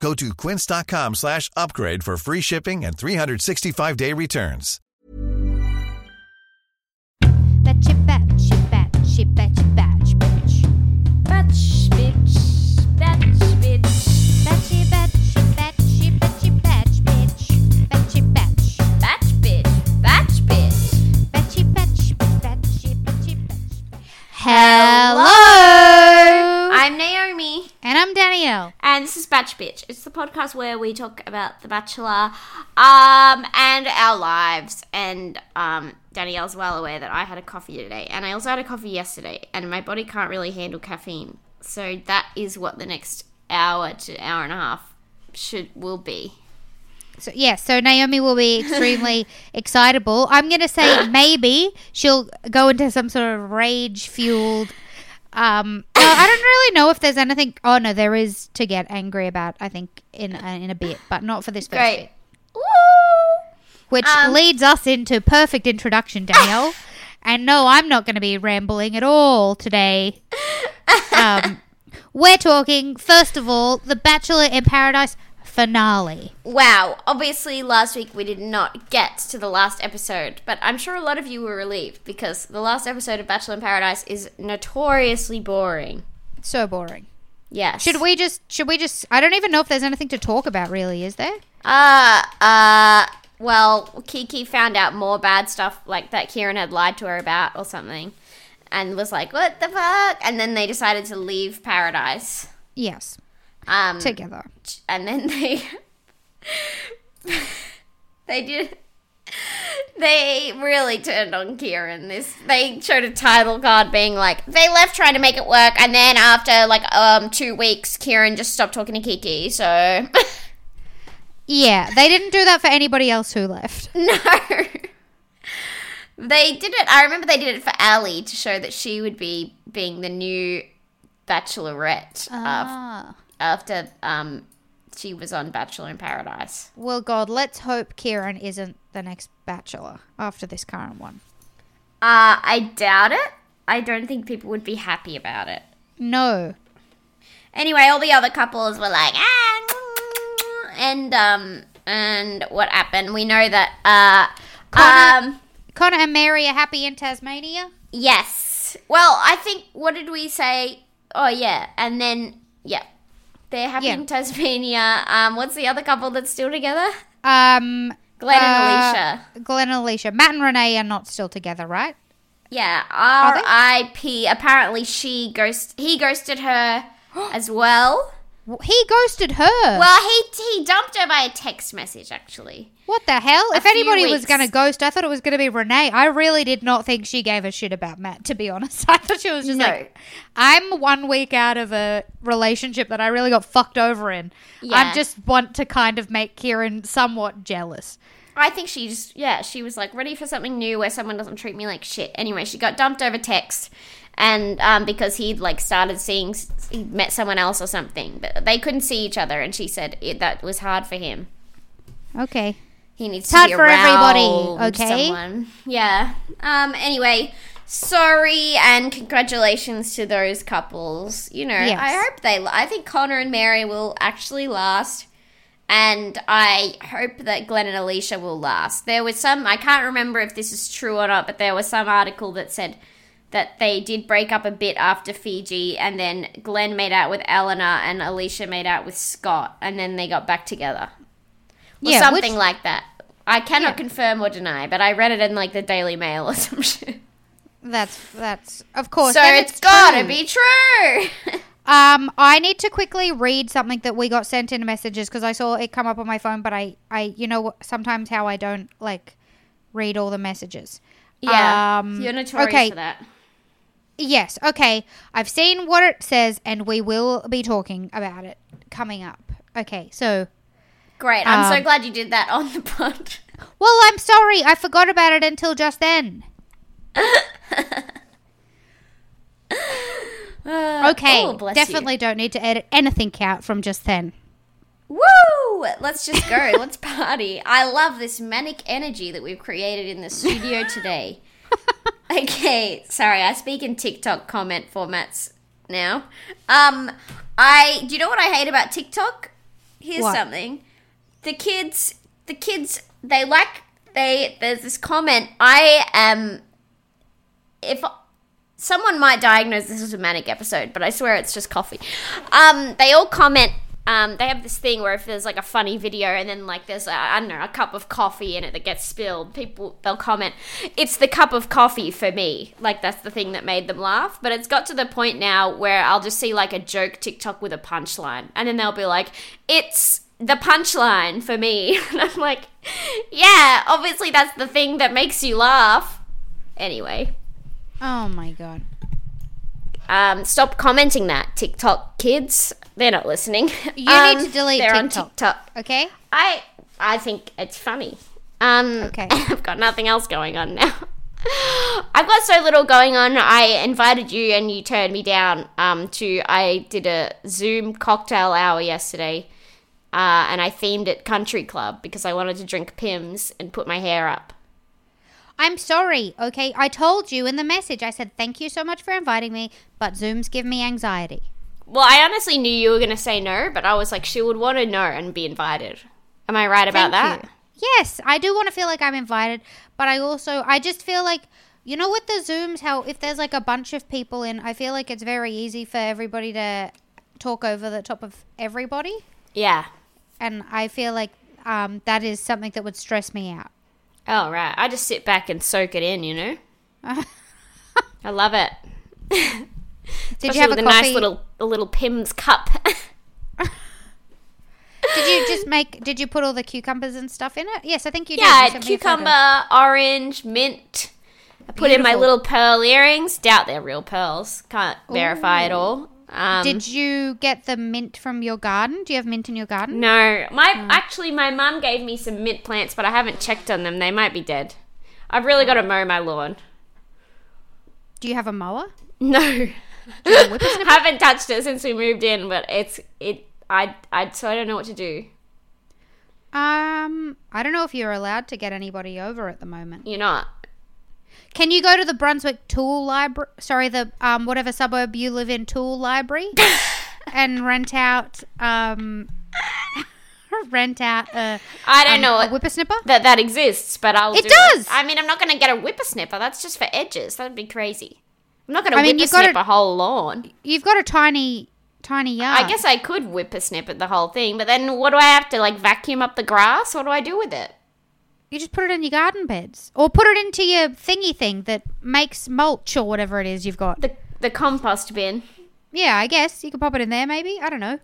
Go to quince.com slash upgrade for free shipping and 365-day returns. Betchy, betchy, betchy, betchy, batch, bitch. Batch, bitch. Batch, bitch. Batch, bitch. Betchy, batch. Batch, bitch. Batch, bitch. Betchy, betchy, betchy, betchy, betch. Hello. Hello! And I'm Danielle. and this is Batch Bitch. It's the podcast where we talk about The Bachelor, um, and our lives. And um, Danielle's well aware that I had a coffee today, and I also had a coffee yesterday, and my body can't really handle caffeine. So that is what the next hour to hour and a half should will be. So yeah, so Naomi will be extremely excitable. I'm gonna say maybe she'll go into some sort of rage fueled. Um, I don't really know if there's anything. Oh no, there is to get angry about. I think in uh, in a bit, but not for this first Great. bit, Woo! which Um, leads us into perfect introduction, Danielle. and no, I'm not going to be rambling at all today. Um, we're talking first of all the Bachelor in Paradise finale. Wow, obviously last week we did not get to the last episode, but I'm sure a lot of you were relieved because the last episode of Bachelor in Paradise is notoriously boring. So boring. Yes. Should we just? Should we just? I don't even know if there's anything to talk about. Really, is there? Uh, uh, well, Kiki found out more bad stuff like that Kieran had lied to her about or something and was like, what the fuck? And then they decided to leave Paradise. Yes, Um, together. and then they they did they really turned on Kieran. This they showed a title card being like they left trying to make it work, and then after like um two weeks, Kieran just stopped talking to Kiki. So Yeah, they didn't do that for anybody else who left. no, they did it. I remember they did it for Ali to show that she would be being the new Bachelorette Ah. after um she was on Bachelor in Paradise. Well, God, let's hope Kieran isn't the next Bachelor after this current one. Uh, I doubt it. I don't think people would be happy about it. No. Anyway, all the other couples were like, ah, and um, and what happened? We know that uh, Connor- um, Connor and Mary are happy in Tasmania. yes. Well, I think what did we say? Oh yeah, and then yeah, they're happy Yeah. in Tasmania. Um, what's the other couple that's still together? Um, Glenn and uh, Alicia. Glenn and Alicia. Matt and Renee are not still together, right? Yeah? R.I.P. Apparently, she ghost he ghosted her as well. He ghosted her. Well, he he dumped her by a text message actually. what the hell? a If anybody was going to ghost, I thought it was going to be Renee. I really did not think she gave a shit about Matt, to be honest. I thought she was just No. like, I'm one week out of a relationship that I really got fucked over in. Yeah. I just want to kind of make Kieran somewhat jealous. I think she just yeah, she was like ready for something new where someone doesn't treat me like shit. Anyway, she got dumped over text and um, because he'd like started seeing he met someone else or something, but they couldn't see each other and she said it, that was hard for him. Okay. He needs It's to hard be for everybody, okay? Someone. Yeah. Um. Anyway, sorry and congratulations to those couples. You know, Yes. I hope they. I think Connor and Mary will actually last, and I hope that Glenn and Alicia will last. There was some. I can't remember if this is true or not, but there was some article that said that they did break up a bit after Fiji, and then Glenn made out with Eleanor, and Alicia made out with Scott, and then they got back together or Yeah, something which- like that. I cannot Yeah. confirm or deny, but I read it in like the Daily Mail or some shit. That's that's of course. so and it's gotta true. be true. Um, I need to quickly read something that we got sent in messages because I saw it come up on my phone, but I, I, you know, sometimes how I don't like read all the messages. yeah, Um, you're notorious okay. for that. Yes. Okay. I've seen what it says, and we will be talking about it coming up. Okay. So Great. I'm so Um, glad you did that on the pod. Well, I'm sorry. I forgot about it until just then. Uh, Okay. oh, bless you. definitely don't need to edit anything out from just then. Woo! Let's just go. Let's party. I love this manic energy that we've created in the studio today. Okay, sorry, I speak in TikTok comment formats now. Um, I do you know what I hate about TikTok? Here's What? something. The kids, the kids, they like they. There's this comment. I am. If someone might diagnose this as a manic episode, but I swear it's just coffee. Um, they all comment. Um, they have this thing where if there's like a funny video and then like there's a, I don't know a cup of coffee in it that gets spilled, people they'll comment, "It's the cup of coffee for me." Like that's the thing that made them laugh. But it's got to the point now where I'll just see like a joke TikTok with a punchline, and then they'll be like, "It's." The punchline for me, and I'm like, yeah, obviously that's the thing that makes you laugh. Anyway, Oh my god. Um, stop commenting that TikTok kids. They're not listening. You Um, need to delete they're on TikTok. TikTok. Okay? I I think it's funny. Um, Okay. I've got nothing else going on now. I've got so little going on. I invited you and you turned me down. Um, to I did a Zoom cocktail hour yesterday, uh, and I themed it country club because I wanted to drink Pimm's and put my hair up. I'm sorry, okay? I told you in the message. I said thank you so much for inviting me, but Zooms give me anxiety. Well, I honestly knew you were going to say no, but I was like, she would want to know and be invited. Am I right about Thank that? you. Yes, I do want to feel like I'm invited, but I also I just feel like you know with the Zooms how if there's like a bunch of people in, I feel like it's very easy for everybody to talk over the top of everybody, Yeah. and I feel like um, that is something that would stress me out. Oh, right. I just sit back and soak it in, you know? I love it. Did Especially you have a coffee? nice little a little Pimm's cup. Did you just make? Did you put all the cucumbers and stuff in it? Yes, I think you did. yeah, You sent me a photo. cucumber, orange, mint. I put in my little pearl earrings. Doubt they're real pearls. Can't verify it all. Um, Did you get the mint from your garden? Do you have mint in your garden? No, my Hmm. actually my mum gave me some mint plants, but I haven't checked on them. They might be dead. I've really got to mow my lawn. Do you have a mower? No, have a whippersnapper? haven't touched it since we moved in. But it's it. I I so I don't know what to do. Um, I don't know if you're allowed to get anybody over at the moment. You're not. Can you go to the Brunswick Tool Library? Sorry, the um whatever suburb you live in Tool Library, and rent out um rent out a I don't um, know a what, whippersnipper. that that exists, but I'll. It do does! I mean, I'm not going to get a whippersnipper. That's just for edges. That'd be crazy. I'm not going to I mean, you've gotta- whippersnip a whole lawn. You've got a tiny tiny yard. I guess I could whippersnip at the whole thing, but then what do I have to like vacuum up the grass? What do I do with it? You just put it in your garden beds, or put it into your thingy thing that makes mulch or whatever it is you've got. The the compost bin. Yeah, I guess you could pop it in there. Maybe I don't know.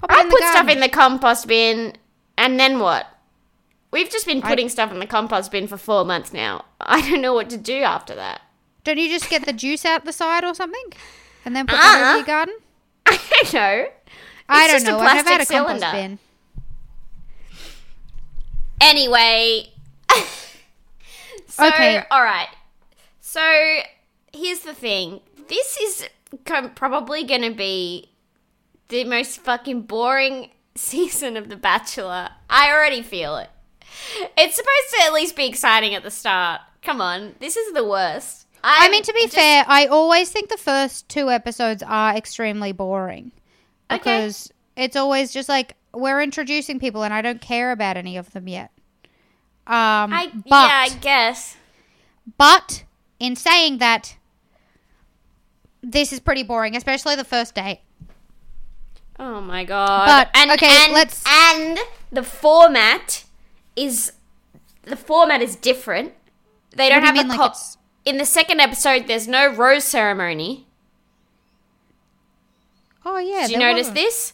Pop it I put the stuff in the compost bin, and then what? We've just been putting stuff in the compost bin for four months now. I don't know what to do after that. Don't you just get the juice out the side or something, and then put that Uh-uh. over your uh-huh. garden? I don't know. I don't know. I've never had a plastic compost bin. Anyway. so, Okay. all right. So, here's the thing. This is com- probably going to be the most fucking boring season of The Bachelor. I already feel it. It's supposed to at least be exciting at the start. Come on. This is the worst. I I'm mean, to be just- fair, I always think the first two episodes are extremely boring Okay. because it's always just like we're introducing people, and I don't care about any of them yet. Um, I, but yeah, I guess. but in saying that, this is pretty boring, especially the first date. Oh my god! But, and, okay, and, let's- and the format is the format is different. They don't do have mean, a like in the second episode. There's no rose ceremony. Oh yeah, Did you notice wasn't. this?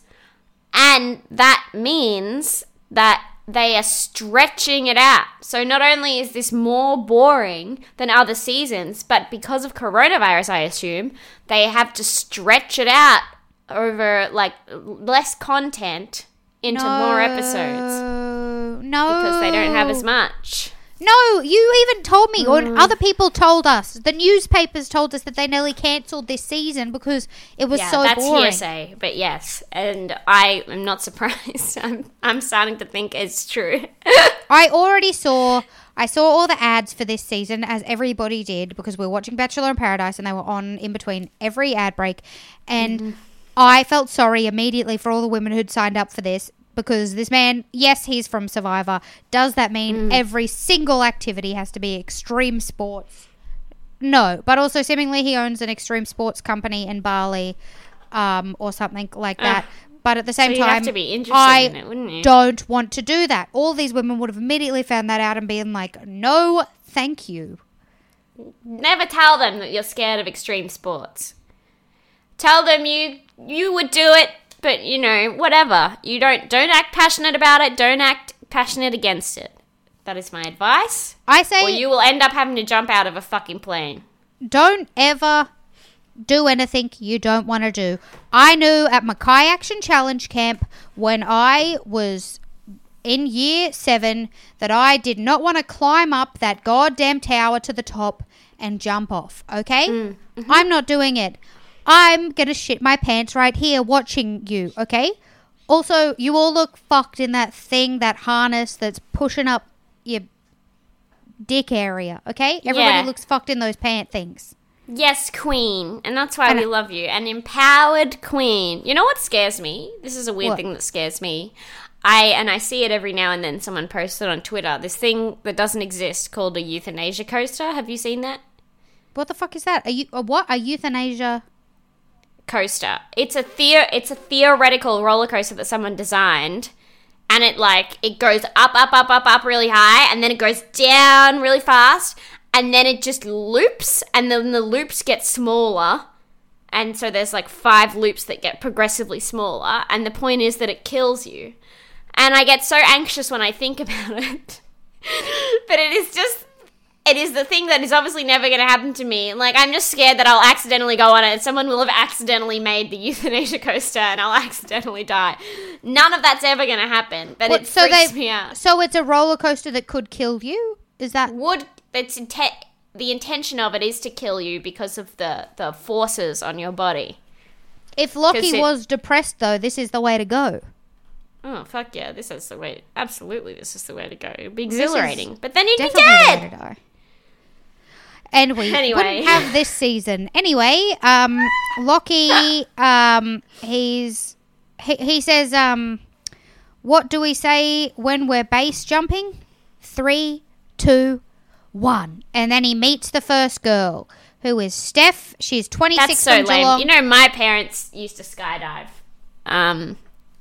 And that means that they are stretching it out. So not only is this more boring than other seasons, but because of coronavirus, I assume they have to stretch it out over like less content into more episodes. No, no. because they don't have as much. No, you even told me, or Mm. other people told us. The newspapers told us that they nearly cancelled this season because it was yeah, so that's boring. hearsay, but yes, and I am not surprised. I'm I'm starting to think it's true. I already saw. I saw all the ads for this season, as everybody did, because we were watching Bachelor in Paradise, and they were on in between every ad break, and Mm-hmm. I felt sorry immediately for all the women who'd signed up for this because this man, yes, he's from Survivor. Does that mean Mm. every single activity has to be extreme sports? No, but also seemingly he owns an extreme sports company in Bali, um, or something like that. But at the same you'd time, have to be interested I in it, wouldn't you? don't want to do that. All these women would have immediately found that out and been like, "No, thank you." Never tell them that you're scared of extreme sports. Tell them you you would do it, but you know whatever. You don't don't act passionate about it. Don't act passionate against it. That is my advice. I say, Or you will end up having to jump out of a fucking plane. don't ever do anything you don't want to do. I knew at my kayak action challenge camp when I was in year seven that I did not want to climb up that goddamn tower to the top and jump off. Okay, mm. mm-hmm. I'm not doing it. I'm gonna shit my pants right here watching you. Okay. Also, you all look fucked in that thing, that harness that's pushing up your dick area. Okay, everybody Yeah. looks fucked in those pant things. Yes, queen. And that's why And- we love you. An empowered queen. You know what scares me? This is a weird What? thing that scares me. I and I see it every now and then someone posts it on Twitter. This thing that doesn't exist called a euthanasia coaster. Have you seen that? What the fuck is that? Are you a what? A euthanasia? Coaster. It's a theo- it's a theoretical roller coaster that someone designed. And it like it goes up, up, up, up, up really high, and then it goes down really fast, and then it just loops, and then the loops get smaller. and so there's like five loops that get progressively smaller and the point is that it kills you and i get so anxious when i think about it but it is just it is the thing that is obviously never going to happen to me like i'm just scared that i'll accidentally go on it and someone will have accidentally made the euthanasia coaster and i'll accidentally die none of that's ever going to happen but What, it so freaks they, me out so it's a roller coaster that could kill you. Is that would it's inte- the intention of it is to kill you because of the the forces on your body if Lockie it- was depressed though? This is the way to go. Oh fuck yeah! This is the way. Absolutely, this is the way to go. It'd be exhilarating, but then you'd be Definitely the way dead. And we Anyway. wouldn't have this season anyway. Um, Lockie, um, he's he, he says, um, what do we say when we're base jumping? Three, two, one, and then he meets the first girl, who is Steph. She's twenty six. That's so lame. Geelong. You know, my parents used to skydive, um,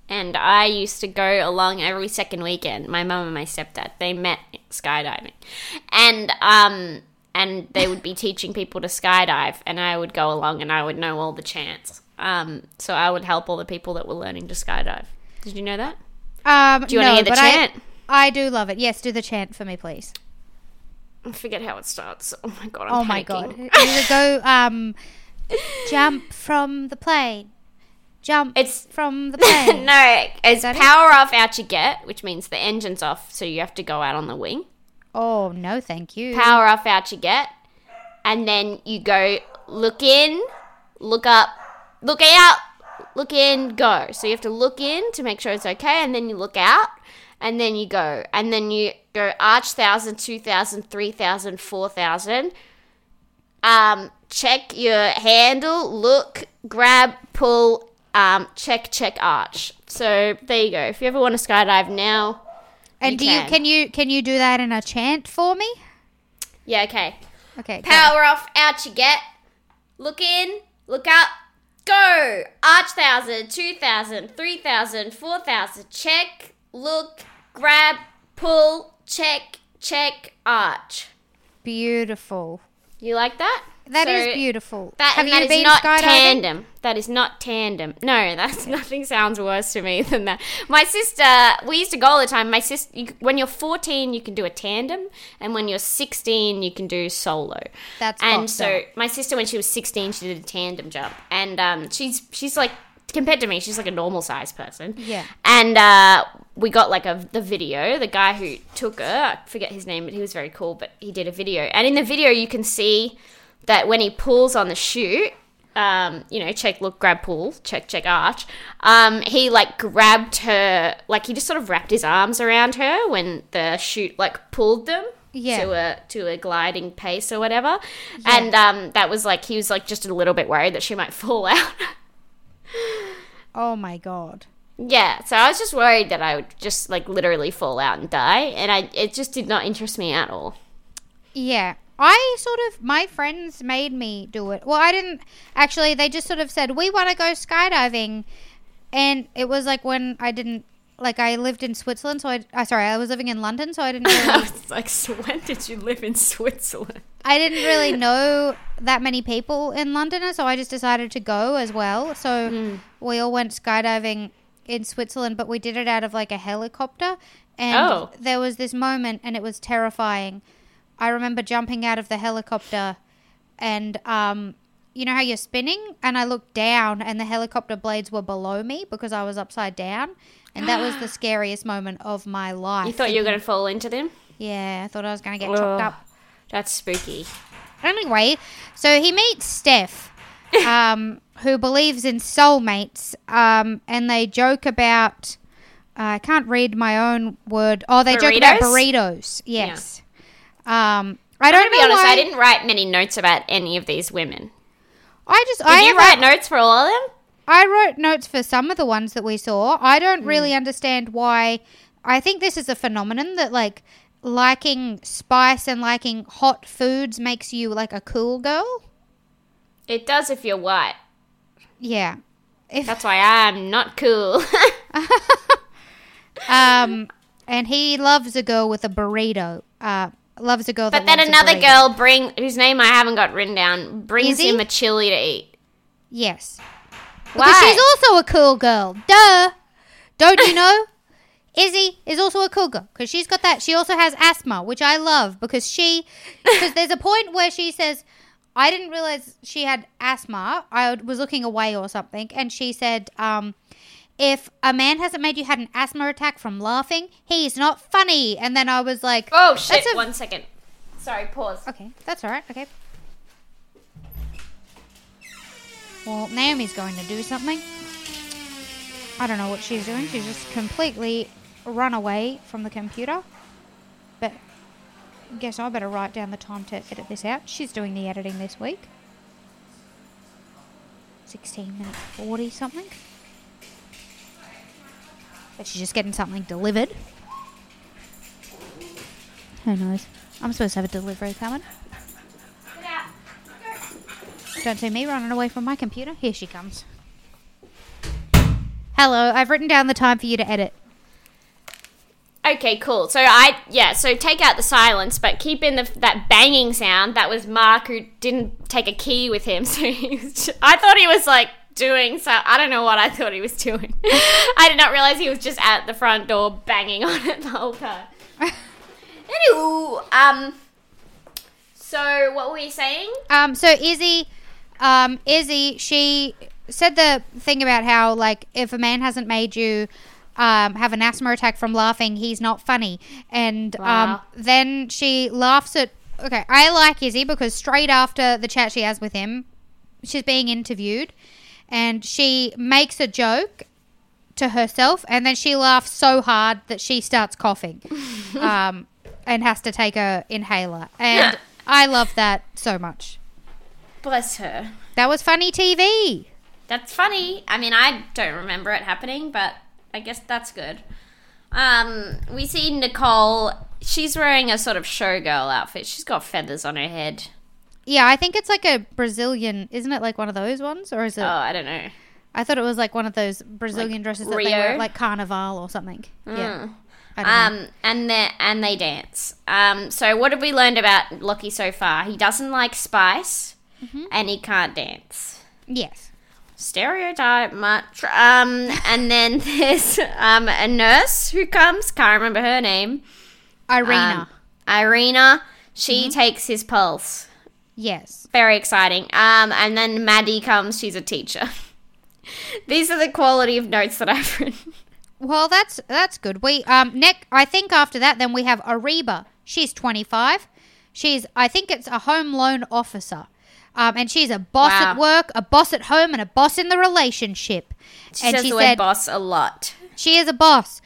and I used to go along every second weekend. My mum and my stepdad they met skydiving, and um, and they would be teaching people to skydive, and I would go along and I would know all the chants. Um, so I would help all the people that were learning to skydive. Did you know that? um, Do you want to hear the but I- chant? I do love it. Yes, do the chant for me, please. I forget how it starts. Oh my god! I'm Oh my god. Go um jump from the plane? Jump It's- from the plane. no, it's that it? power off out you get, which means the engine's off, so you have to go out on the wing. Oh no, thank you. Power off out you get, and then you go look in, look up, look out, look in, go. So you have to look in to make sure it's okay, and then you look out, and then you go, and then you go arch thousand, two thousand, three thousand, four thousand. Um, check your handle, look, grab, pull, um, check, check, arch. So there you go. If you ever want to skydive now, and you do can. you can you can you do that in a chant for me? yeah, okay. Okay. go. Power off, out you get. Look in, look out, go. Arch thousand, two thousand, three thousand, four thousand. Check, look, grab, pull, check, check, arch. Beautiful. You like that? That is So- beautiful. That, Have and you that is been not tandem. That is not tandem. No, that's nothing sounds worse to me than that. My sister, we used to go all the time. My sister, you, when you're 14, you can do a tandem, and when you're 16, you can do solo. That's and so up. my sister, when she was 16, she did a tandem jump, and um, she's she's like compared to me, she's like a normal sized person. Yeah. And uh, we got like a the video. The guy who took her, I forget his name, but he was very cool. But he did a video, and in the video you can see that when he pulls on the chute, um, you know, check, look, grab, pull, check, check, arch. Um, he like grabbed her, like he just sort of wrapped his arms around her when the chute like pulled them. Yeah. To a to a gliding pace or whatever, and um, that was like he was like just a little bit worried that she might fall out. Oh my god. Yeah, so I was just worried that I would just like literally fall out and die, and I it just did not interest me at all. Yeah. I sort of, my friends made me do it. Well, I didn't actually, they just sort of said, we want to go skydiving. And it was like when I didn't, like, I lived in Switzerland, so I, uh, sorry, I was living in London, so I didn't I really, was like, so when did you live in Switzerland? I didn't really know that many people in London, so I just decided to go as well. So we all went skydiving in Switzerland, but we did it out of like a helicopter. And Oh. there was this moment, and it was terrifying. I remember jumping out of the helicopter, and um, you know how you're spinning, and I looked down, and the helicopter blades were below me because I was upside down, and that was the scariest moment of my life. You thought you were gonna fall into them? Yeah, I thought I was gonna get Ugh. chopped up. That's spooky. Anyway, so he meets Steph, um, who believes in soulmates, um, and they joke about. uh, I can't read my own word. Oh, they joke about burritos. Yes. Um, I I'm don't be honest. why. I didn't write many notes about any of these women. I just. Did I you have write notes for all of them? I wrote notes for some of the ones that we saw. I don't Hmm. really understand why. I think this is a phenomenon that like liking spice and liking hot foods makes you like a cool girl. It does if you're white. Yeah. If That's why I'm not cool. Um, and he loves a girl with a burrito. Uh, loves a girl that but then another girl bring whose name I haven't got written down brings Izzy? him a chili to eat. Yes. Why? Because she's also a cool girl. Duh. Don't you know? Izzy is also a cool girl because she's got that. She also has asthma, which I love because she, because there's a point where she says, I didn't realize she had asthma. I was looking away or something. And she said, um, if a man hasn't made you had an asthma attack from laughing, he's not funny. And then I was like, oh shit! A- One second. Sorry. Pause. Okay, that's all right. Okay. Well, Naomi's going to do something. I don't know what she's doing. She's just completely run away from the computer. But I guess I better write down the time to edit this out. She's doing the editing this week. 16 minutes 40 something. She's just getting something delivered. Who knows? I'm supposed to have a delivery coming. Don't see me running away from my computer. Here she comes. Hello, I've written down the time for you to edit. Okay, cool. So I yeah, so take out the silence, but keep in the that banging sound. That was Mark who didn't take a key with him, so he was. Just, I thought he was like doing so. I don't know what I thought he was doing. I did not realize he was just at the front door banging on it the whole time. Anywho, um, so what were we saying? Um, so Izzy, um, Izzy, she said the thing about how like if a man hasn't made you um, have an asthma attack from laughing, he's not funny. And um, then she laughs at. Okay, I like Izzy because straight after the chat she has with him, she's being interviewed, and she makes a joke to herself, and then she laughs so hard that she starts coughing, um, and has to take a inhaler. And I love that so much. Bless her. That was funny TV. That's funny. I mean, I don't remember it happening, but I guess that's good. Um, we see Nicole. She's wearing a sort of showgirl outfit. She's got feathers on her head. Yeah, I think it's like a Brazilian, isn't it? Like one of those ones, or is it? Oh, I don't know. I thought it was like one of those Brazilian Like dresses that they wear, at, like Carnival or something. Yeah. Mm. I don't know. Um, and they and they dance. Um, so what have we learned about Lockie so far? He doesn't like spice, Mm-hmm. and he can't dance. Yes. Stereotype much. Um, and then there's um a nurse who comes. Can't remember her name. Irina. Um, Irina. She Mm-hmm. takes his pulse. Yes. Very exciting. Um, and then Maddie comes. She's a teacher. These are the quality of notes that I've written. Well, that's that's good. We um Nick, I think after that, then we have Ariba. She's 25. She's I think it's a home loan officer. Um, and she's a boss at work, a boss at home, and a boss in the relationship. She and says she the said word boss a lot. she is a boss.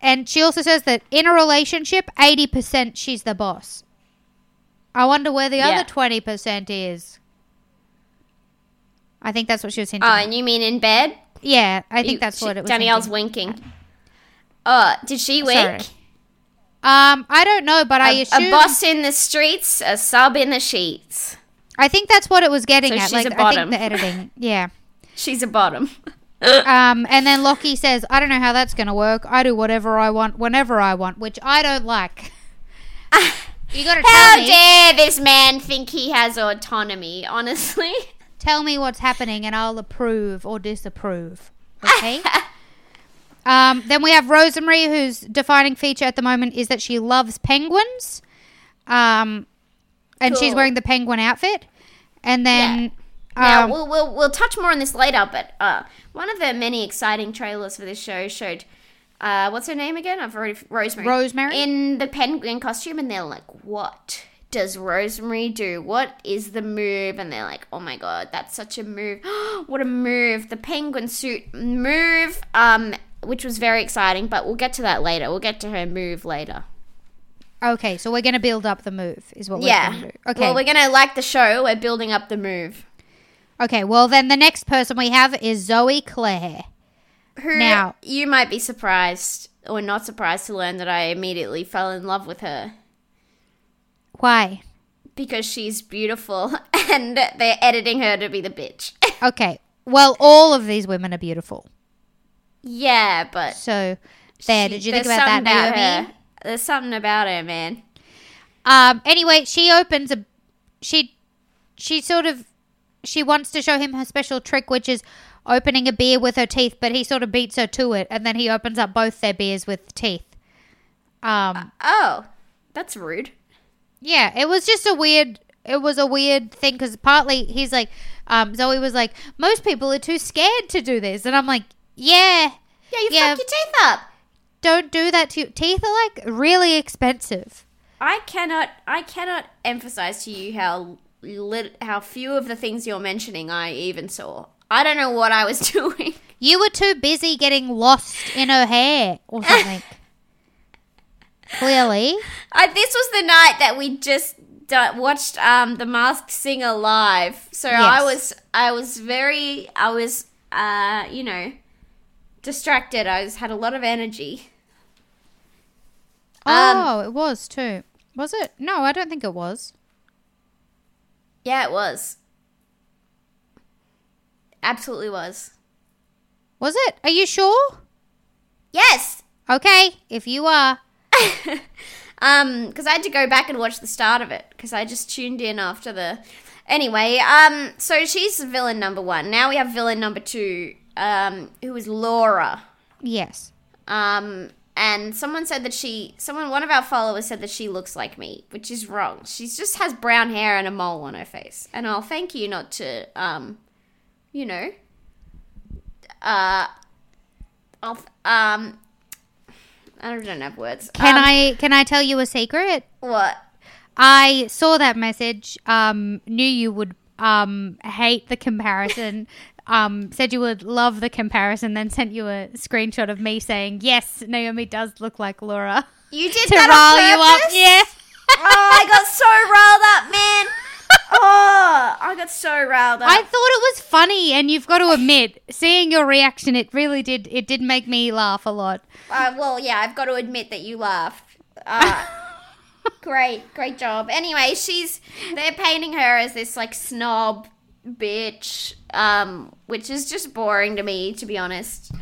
And she also says that in a relationship, 80% she's the boss. I wonder where the Yeah. other 20% is. I think that's what she was hinting Oh, and you mean in bed? Yeah, I think You- that's she- what it was. Danielle's hinting. winking. Oh, did she wink? Sorry. Um, I don't know, but I A, assume a boss in the streets, a sub in the sheets. I think that's what it was getting So at. she's like a I bottom. think the editing. Yeah. She's a bottom. Um, and then Lockie says, "I don't know how that's going to work. I do whatever I want, whenever I want," which I don't like. you got to How tell me, dare this man think he has autonomy, honestly? tell me what's happening, and I'll approve or disapprove. Okay. um, then we have Rosemary, whose defining feature at the moment is that she loves penguins. Um, and she's wearing the penguin outfit. And then, Now, um, we'll, we'll, we'll touch more on this later, but uh, one of the many exciting trailers for this show showed, uh, what's her name again? I've already, Rosemary. Rosemary? In the penguin costume, and they're like, what does Rosemary do? What is the move? And they're like, oh my god, that's such a move. what a move. The penguin suit move, um, which was very exciting, but we'll get to that later. We'll get to her move later. okay, so we're going to build up the move, is what we're yeah. to do. Okay. Well, we're going to like the show. We're building up the move. Okay, well then the next person we have is Zoe Claire. Who Now- you might be surprised or not surprised to learn that I immediately fell in love with her Why? because she's beautiful and they're editing her to be the bitch. Okay. Well, all of these women are beautiful. yeah, but So there, she- did you think about that, about Naomi? her. There's something about her, man. Um anyway, she opens a she she sort of she wants to show him her special trick which is opening a beer with her teeth, but he sort of beats her to it and then he opens up both their beers with teeth. Um Oh, that's rude. Yeah, it was just a weird. It was a weird thing because partly he's like, um, Zoe was like, most people are too scared to do this, and I'm like, yeah, Yeah, you Yeah. fuck your teeth up. don't do that to your teeth are like really expensive. I cannot I cannot emphasize to you how lit, how few of the things you're mentioning I even saw. I don't know what I was doing. You were too busy getting lost in her hair or something. Clearly, I, this was the night that we just watched um, the Masked Singer live. So I was I was very I was uh, you know distracted. I was, had a lot of energy. Um, oh, it was too. Was it? No, I don't think it was. Yeah, it was. Absolutely was. Was it? Are you sure? Yes. Okay, if you are. Um, because I had to go back and watch the start of it because I just tuned in after the. Anyway, um, so she's villain number one. Now we have villain number two, um, who is Laura. Yes. Um, and someone said that she, someone, one of our followers said that she looks like me, which is wrong. She just has brown hair and a mole on her face. And I'll thank you not to, um, you know, uh, um, I don't have words. Can Um, I can I tell you a secret? What? I saw that message. Um, knew you would um hate the comparison. um, said you would love the comparison. Then sent you a screenshot of me saying, "Yes, Naomi does look like Laura." You did to that rile on you up, purpose? yeah. oh, I got so riled up, man. Oh, I got so riled up. I thought it was funny, and you've got to admit, seeing your reaction, it really did. It did make me laugh a lot. Uh, well, yeah, I've got to admit that you laughed. Uh, great, great job. Anyway, she's they're painting her as this like snob bitch, um, which is just boring to me, to be honest.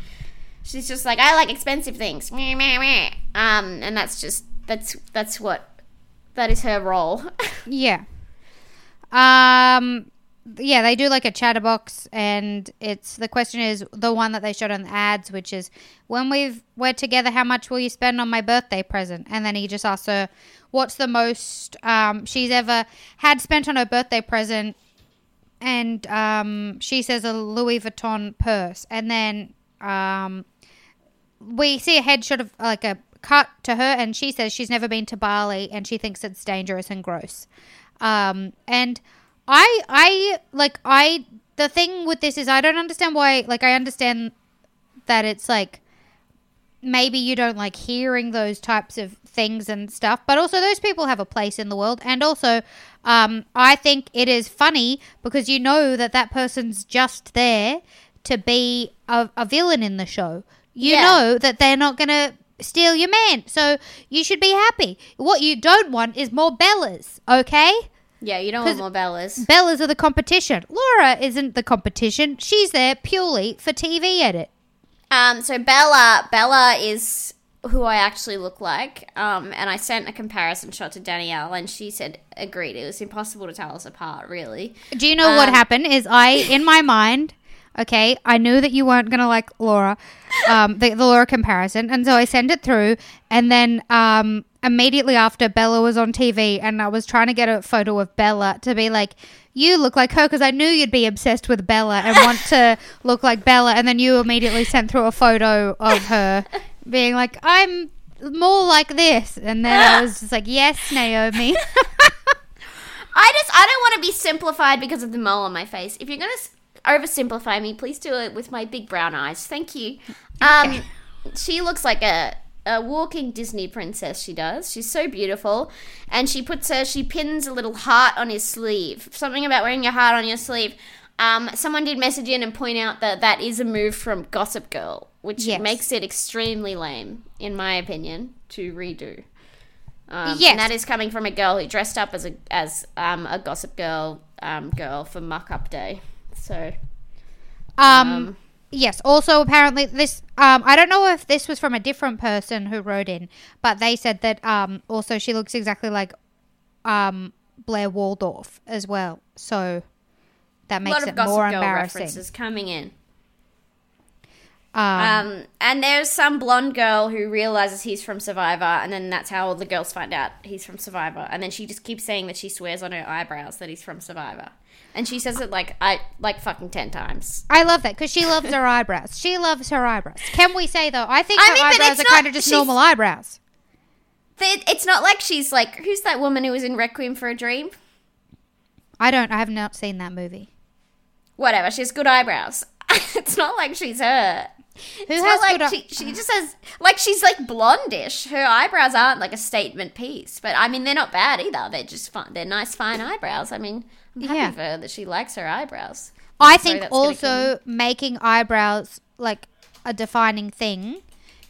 She's just like, I like expensive things, meh, meh, meh. um, and that's just that's that's what that is her role. Yeah. Um. Yeah, they do like a chatterbox, and it's the question is the one that they showed on the ads, which is when we've we're together, how much will you spend on my birthday present? And then he just asks her, what's the most um, she's ever had spent on her birthday present, and um, she says a Louis Vuitton purse, and then um, we see a headshot of like a cut to her, and she says she's never been to Bali and she thinks it's dangerous and gross. Um, and I, I like I. The thing with this is I don't understand why. Like I understand that it's like maybe you don't like hearing those types of things and stuff, but also those people have a place in the world. And also, um, I think it is funny because you know that that person's just there to be a, a villain in the show. You Yeah. know that they're not going to steal your man. So you should be happy. What you don't want is more Bellas, okay? Yeah, you don't want more Bellas. Bellas are the competition. Laura isn't the competition. She's there purely for TV edit. Um, so Bella, Bella is who I actually look like. Um, and I sent a comparison shot to Danielle, and she said agreed. It was impossible to tell us apart, really. Do you know what Um, happened? Is I in my mind, okay, I knew that you weren't gonna like Laura, um, the, the Laura comparison, and so I sent it through, and then um, immediately after Bella was on TV, and I was trying to get a photo of Bella to be like. You look like her because I knew you'd be obsessed with Bella and want to look like Bella, and then you immediately sent through a photo of her being like, "I'm more like this," and then I was just like, "Yes, Naomi." I just I don't want to be simplified because of the mole on my face. If you're gonna oversimplify me, please do it with my big brown eyes. Thank you. Um, she looks like a a walking Disney princess. She does. She's so beautiful, and she puts her she pins a little heart on his sleeve. Something about wearing your heart on your sleeve. Um, someone did message in and point out that that is a move from Gossip Girl, which Yes. makes it extremely lame, in my opinion, to redo. Um, Yes. And that is coming from a girl who dressed up as a as um, a Gossip Girl um, girl for Muck Up Day. So Um, Um, yes. Also, apparently, this. Um, I don't know if this was from a different person who wrote in, but they said that. Um, also, she looks exactly like, um, Blair Waldorf as well. So that a makes lot of it Gossip more embarrassing. references coming in. Um, Um, and there's some blonde girl who realizes he's from Survivor, and then that's how all the girls find out he's from Survivor. And then she just keeps saying that she swears on her eyebrows that he's from Survivor, and she says it like I like fucking ten times. I love that because she loves her eyebrows. She loves her eyebrows. Can we say though? I think I her mean, eyebrows are not- kind of just normal eyebrows. They- It's not like she's like who's that woman who was in Requiem for a Dream? I don't. I have not seen that movie. Whatever, she has good eyebrows. it's not like she's her. Who It's has like she, she just has like she's like blondish. Her eyebrows aren't like a statement piece, but I mean they're not bad either. They're just fine. They're nice, fine eyebrows. I mean, I'm happy Yeah. for her that she likes her eyebrows. I think that's gonna kill also making eyebrows like a defining thing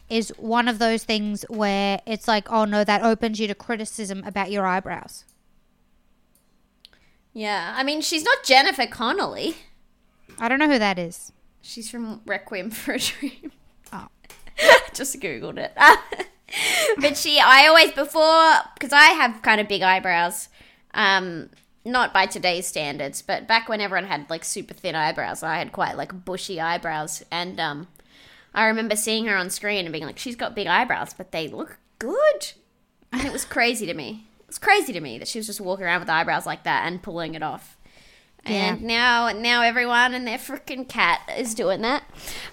is one of those things where it's like, oh no, that opens you to criticism about your eyebrows. Yeah, I mean she's not Jennifer Connelly. I don't know who that is. She's from Requiem for a Dream. Oh. Just googled it. but she, I always before because I have kind of big eyebrows. Um, not by today's standards, but back when everyone had like super thin eyebrows, I had quite like bushy eyebrows, and um, I remember seeing her on screen and being like, she's got big eyebrows, but they look good, and it was crazy to me. It was crazy to me that she was just walking around with eyebrows like that and pulling it off. And now, now everyone and their freaking cat is doing that.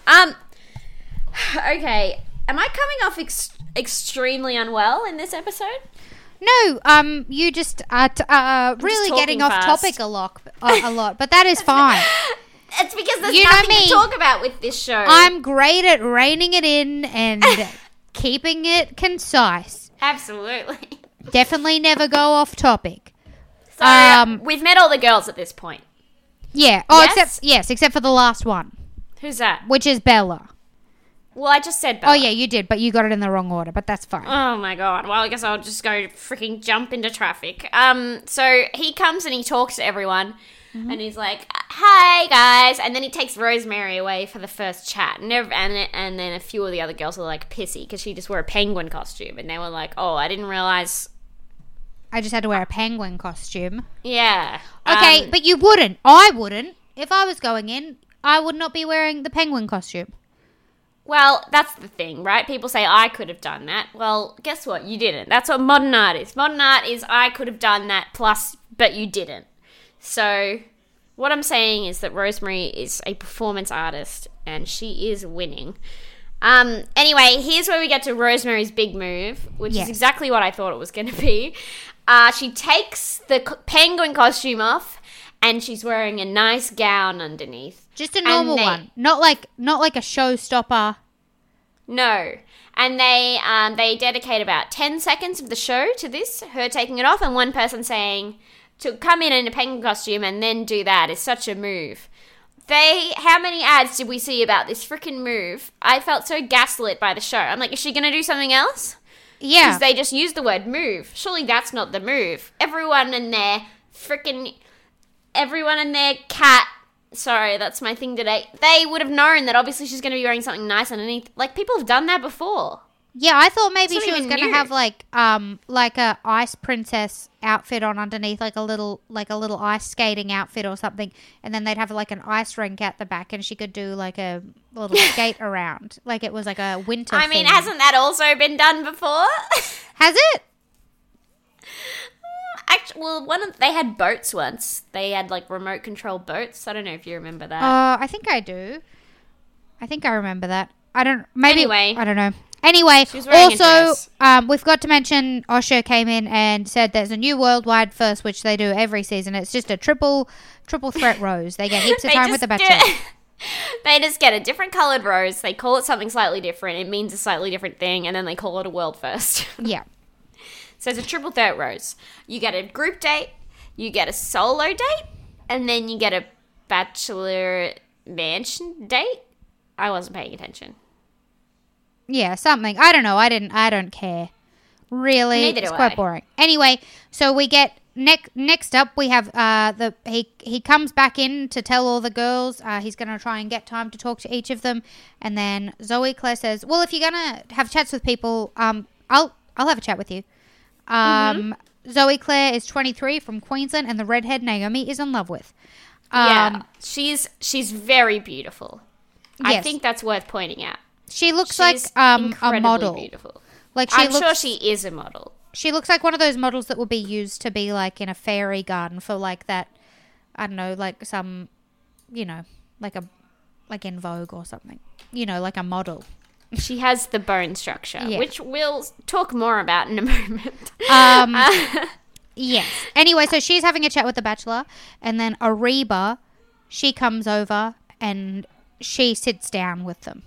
Um, okay, am I coming off ex- extremely unwell in this episode? No, um, you just are t- uh, really talking getting off fast. topic a lot, uh, a lot, but that is fine. It's because there's You nothing me. to talk about with this show. I'm great at reining it in and keeping it concise. absolutely. Definitely never go off topic. So Um, we've met all the girls at this point. Yeah. Oh, Yes? except yes, except for the last one, Who's that? which is Bella. Well, I just said. Oh yeah, you did, but you got it in the wrong order. But that's fine. Oh my god. Well, I guess I'll just go freaking jump into traffic. Um, so he comes and he talks to everyone, Mm-hmm. and he's like, "Hi guys," and then he takes Rosemary away for the first chat, and and, and then a few of the other girls are like pissy because she just wore a penguin costume, and they were like, "Oh, I didn't realize." I just had to wear a penguin costume. Yeah. Okay, Um, but you wouldn't. I wouldn't. If I was going in, I would not be wearing the penguin costume. Well, that's the thing, right? People say I could have done that. Well, guess what? You didn't. That's what modern art is. Modern art is I could have done that plus, but you didn't. So, what I'm saying is that Rosemary is a performance artist and she is winning. Um. Anyway, here's where we get to Rosemary's big move, which Yes. is exactly what I thought it was going to be. Uh, she takes the penguin costume off, and she's wearing a nice gown underneath. Just a normal they- one, not like not like a showstopper. No. And they um, they dedicate about 10 seconds of the show to this, her taking it off, and one person saying to come in in a penguin costume and then do that is such a move. They, how many ads did we see about this freaking move? I felt so gaslit by the show. I'm like, is she going to do something else? Yeah, Because they just use the word move. Surely that's not the move. Everyone in their freaking, everyone in their cat. Sorry, that's my thing today. They would have known that obviously she's going to be wearing something nice underneath. Like people have done that before. Yeah. I thought maybe she was gonna new. have like um like a ice princess outfit on underneath, like a little like a little ice skating outfit or something, and then they'd have like an ice rink at the back, and she could do like a little skate around, like it was like a winter. I mean, thing. hasn't that also been done before? has it? Actually, well, one of they had boats once. They had like remote control boats. I don't know if you remember that. Uh, I think I do. I think I remember that. I don't. Maybe. Anyway. I don't know. Anyway, She was wearing a also, um, we forgot to mention Osher came in and said there's a new worldwide first, which they do every season. It's just a triple, triple threat rose. They get heaps of time with the bachelor. they just get a different colored rose. They call it something slightly different. It means a slightly different thing, and then they call it a world first. yeah, so it's a triple threat rose. You get a group date, you get a solo date, and then you get a bachelor mansion date. I wasn't paying attention. Yeah, something. I don't know. I didn't. I don't care. Really, Neither it's quite I. boring. Anyway, so we get next. Next up, we have uh the he he comes back in to tell all the girls uh, he's going to try and get time to talk to each of them, and then Zoe Claire says, "Well, if you're gonna have chats with people, um, I'll I'll have a chat with you." Um, Zoe Claire is 23 from Queensland, and the redhead Naomi is in love with. Um, yeah, she's she's very beautiful. I think that's worth pointing out. She looks She's like um a model. Beautiful. Like she I'm looks sure she is a model. She looks like one of those models that would be used to be like in a fairy garden for like that. I don't know, like some, you know, like a, like in Vogue or something. You know, like a model. She has the bone structure, Yeah. which we'll talk more about in a moment. Um, yes. Anyway, so she's having a chat with the Bachelor, and then Ariba, she comes over and she sits down with them.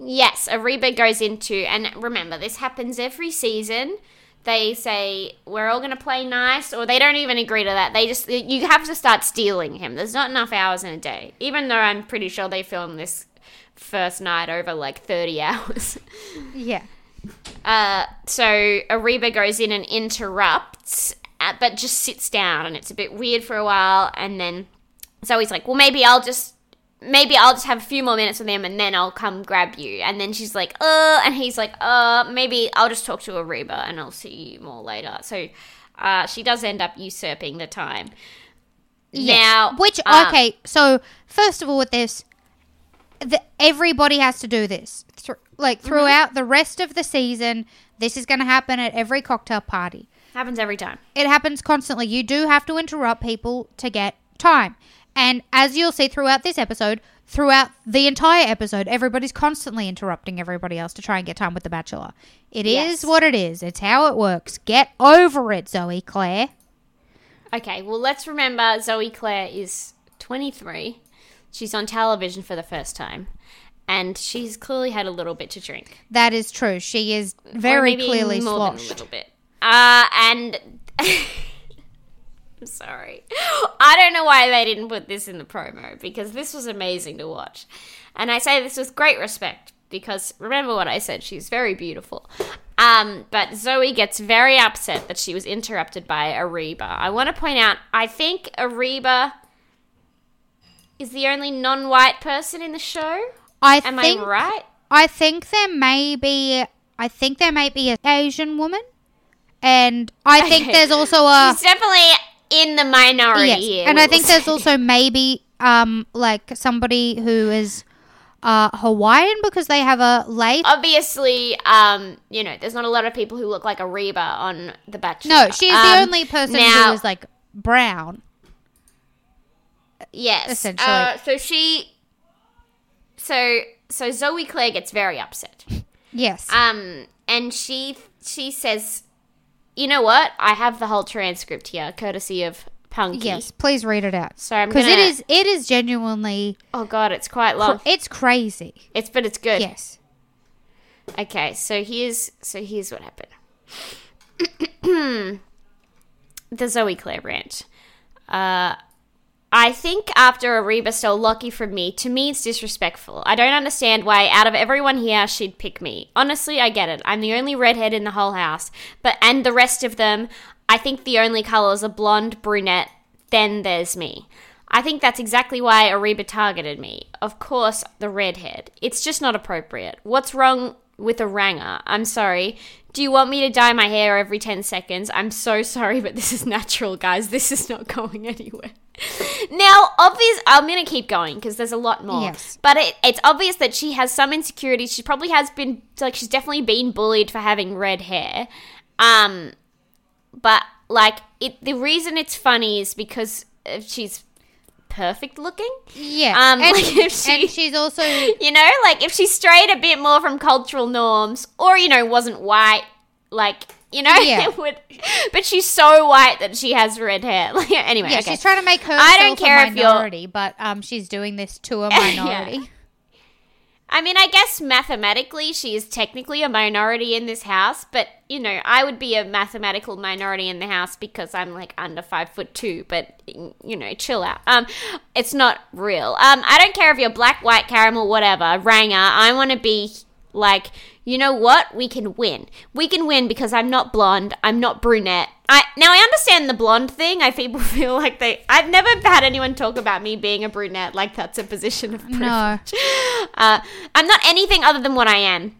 Yes, Ariba goes into, and remember, this happens every season. They say we're all going to play nice, or they don't even agree to that. They just you have to start stealing him. There's not enough hours in a day, even though I'm pretty sure they filmed this first night over like 30 hours. Yeah. Uh, so Ariba goes in and interrupts, uh, but just sits down, and it's a bit weird for a while. And then Zoe's like, "Well, maybe I'll just, maybe I'll just have a few more minutes with him, and then I'll come grab you." And then she's like, "Uh," and he's like, "Uh, maybe I'll just talk to Ariba, and I'll see you more later." So, uh, she does end up usurping the time. Now, Which um, okay, so first of all, with this, the, everybody has to do this. Thr- like Mm-hmm. throughout the rest of the season, this is going to happen at every cocktail party. happens every time. It happens constantly. You do have to interrupt people to get time. And as you'll see throughout this episode, throughout the entire episode, everybody's constantly interrupting everybody else to try and get time with the Bachelor. It is Yes. what it is. It's how it works. Get over it, Zoe Claire. Okay, well, let's remember Zoe Claire is 23. She's on television for the first time. And she's clearly had a little bit to drink. That is true. She is very maybe clearly more than a little bit. Uh, and. I'm sorry. I don't know why they didn't put this in the promo because this was amazing to watch. And I say this with great respect because remember what I said, she's very beautiful. Um, but Zoe gets very upset that she was interrupted by Ariba. I want to point out, I think Ariba is the only non white person in the show. I Am think I right? I think there may be I think there may be an Asian woman. And I think there's also a She's definitely in the minority yes. here. and I think there's also maybe um like somebody who is uh Hawaiian because they have a late obviously, um, you know, there's not a lot of people who look like Ariba on The Bachelor. No, she's the Um, only person now- who is like brown. Yes, essentially. Uh, so she, so so Zoe Claire gets very upset. Yes. Um, and she she says, "You know what? I have the whole transcript here, courtesy of Punky." yes. Please read it out. So I'm because it is it is genuinely Oh god, it's quite long. it's crazy. It's but it's good. Yes. Okay, so here's so here's what happened. the Zoe Claire branch. Uh, I think after Ariba stole Lockie from me, to me it's disrespectful. I don't understand why out of everyone here she'd pick me. Honestly, I get it. I'm the only redhead in the whole house, but and the rest of them, I think the only colors are blonde, brunette, then there's me. I think that's exactly why Ariba targeted me. Of course, the redhead. It's just not appropriate. What's wrong with a ranger? I'm sorry. Do you want me to dye my hair every 10 seconds? I'm so sorry, but this is natural, guys. This is not going anywhere. Now, obvious. I'm gonna keep going because there's a lot more. Yes. But it, it's obvious that she has some insecurities. She probably has been like she's definitely been bullied for having red hair. Um, but like it, the reason it's funny is because she's perfect looking. Yeah. Um, and, like if she- and she's also You know, like if she strayed a bit more from cultural norms, or you know, wasn't white, like you know, Yeah. would. But she's so white that she has red hair. Like anyway, yeah, okay. she's trying to make her I don't care a if you're- minority, but um she's doing this to a minority. I mean, I guess mathematically she is technically a minority in this house, but you know, I would be a mathematical minority in the house because I'm like under five foot two. But you know, chill out. Um, it's not real. Um, I don't care if you're black, white, caramel, whatever, ranger. I want to be like, you know what? We can win. We can win because I'm not blonde. I'm not brunette. I now I understand the blonde thing. I people feel like they. I've never had anyone talk about me being a brunette like that's a position of privilege. No. Uh, I'm not anything other than what I am.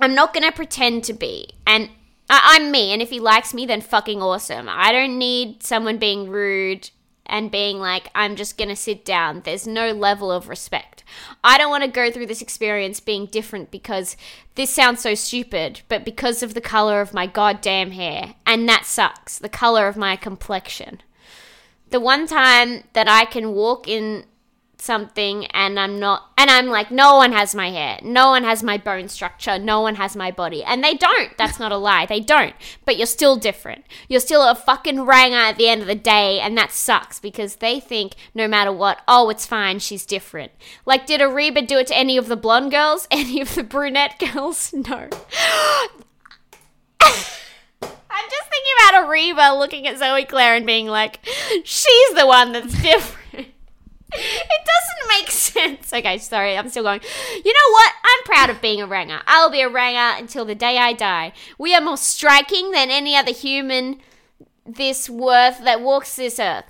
I'm not gonna pretend to be, and I- I'm me. And if he likes me, then fucking awesome. I don't need someone being rude and being like, I'm just gonna sit down. There's no level of respect. I don't want to go through this experience being different because this sounds so stupid, but because of the color of my goddamn hair, and that sucks. The color of my complexion the one time that I can walk in something and I'm not, and I'm like, no one has my hair, no one has my bone structure, no one has my body. And they don't. That's not a lie. They don't. But you're still different. You're still a fucking ranger at the end of the day, and that sucks because they think no matter what, oh, it's fine, she's different. Like, did Ariba do it to any of the blonde girls? Any of the brunette girls? No. I'm just thinking about Ariba looking at Zoe Claire and being like, she's the one that's different. It doesn't make sense. Okay, sorry, I'm still going. You know what? I'm proud of being a ranger. I'll be a ranger until the day I die. We are more striking than any other human this worth that walks this earth.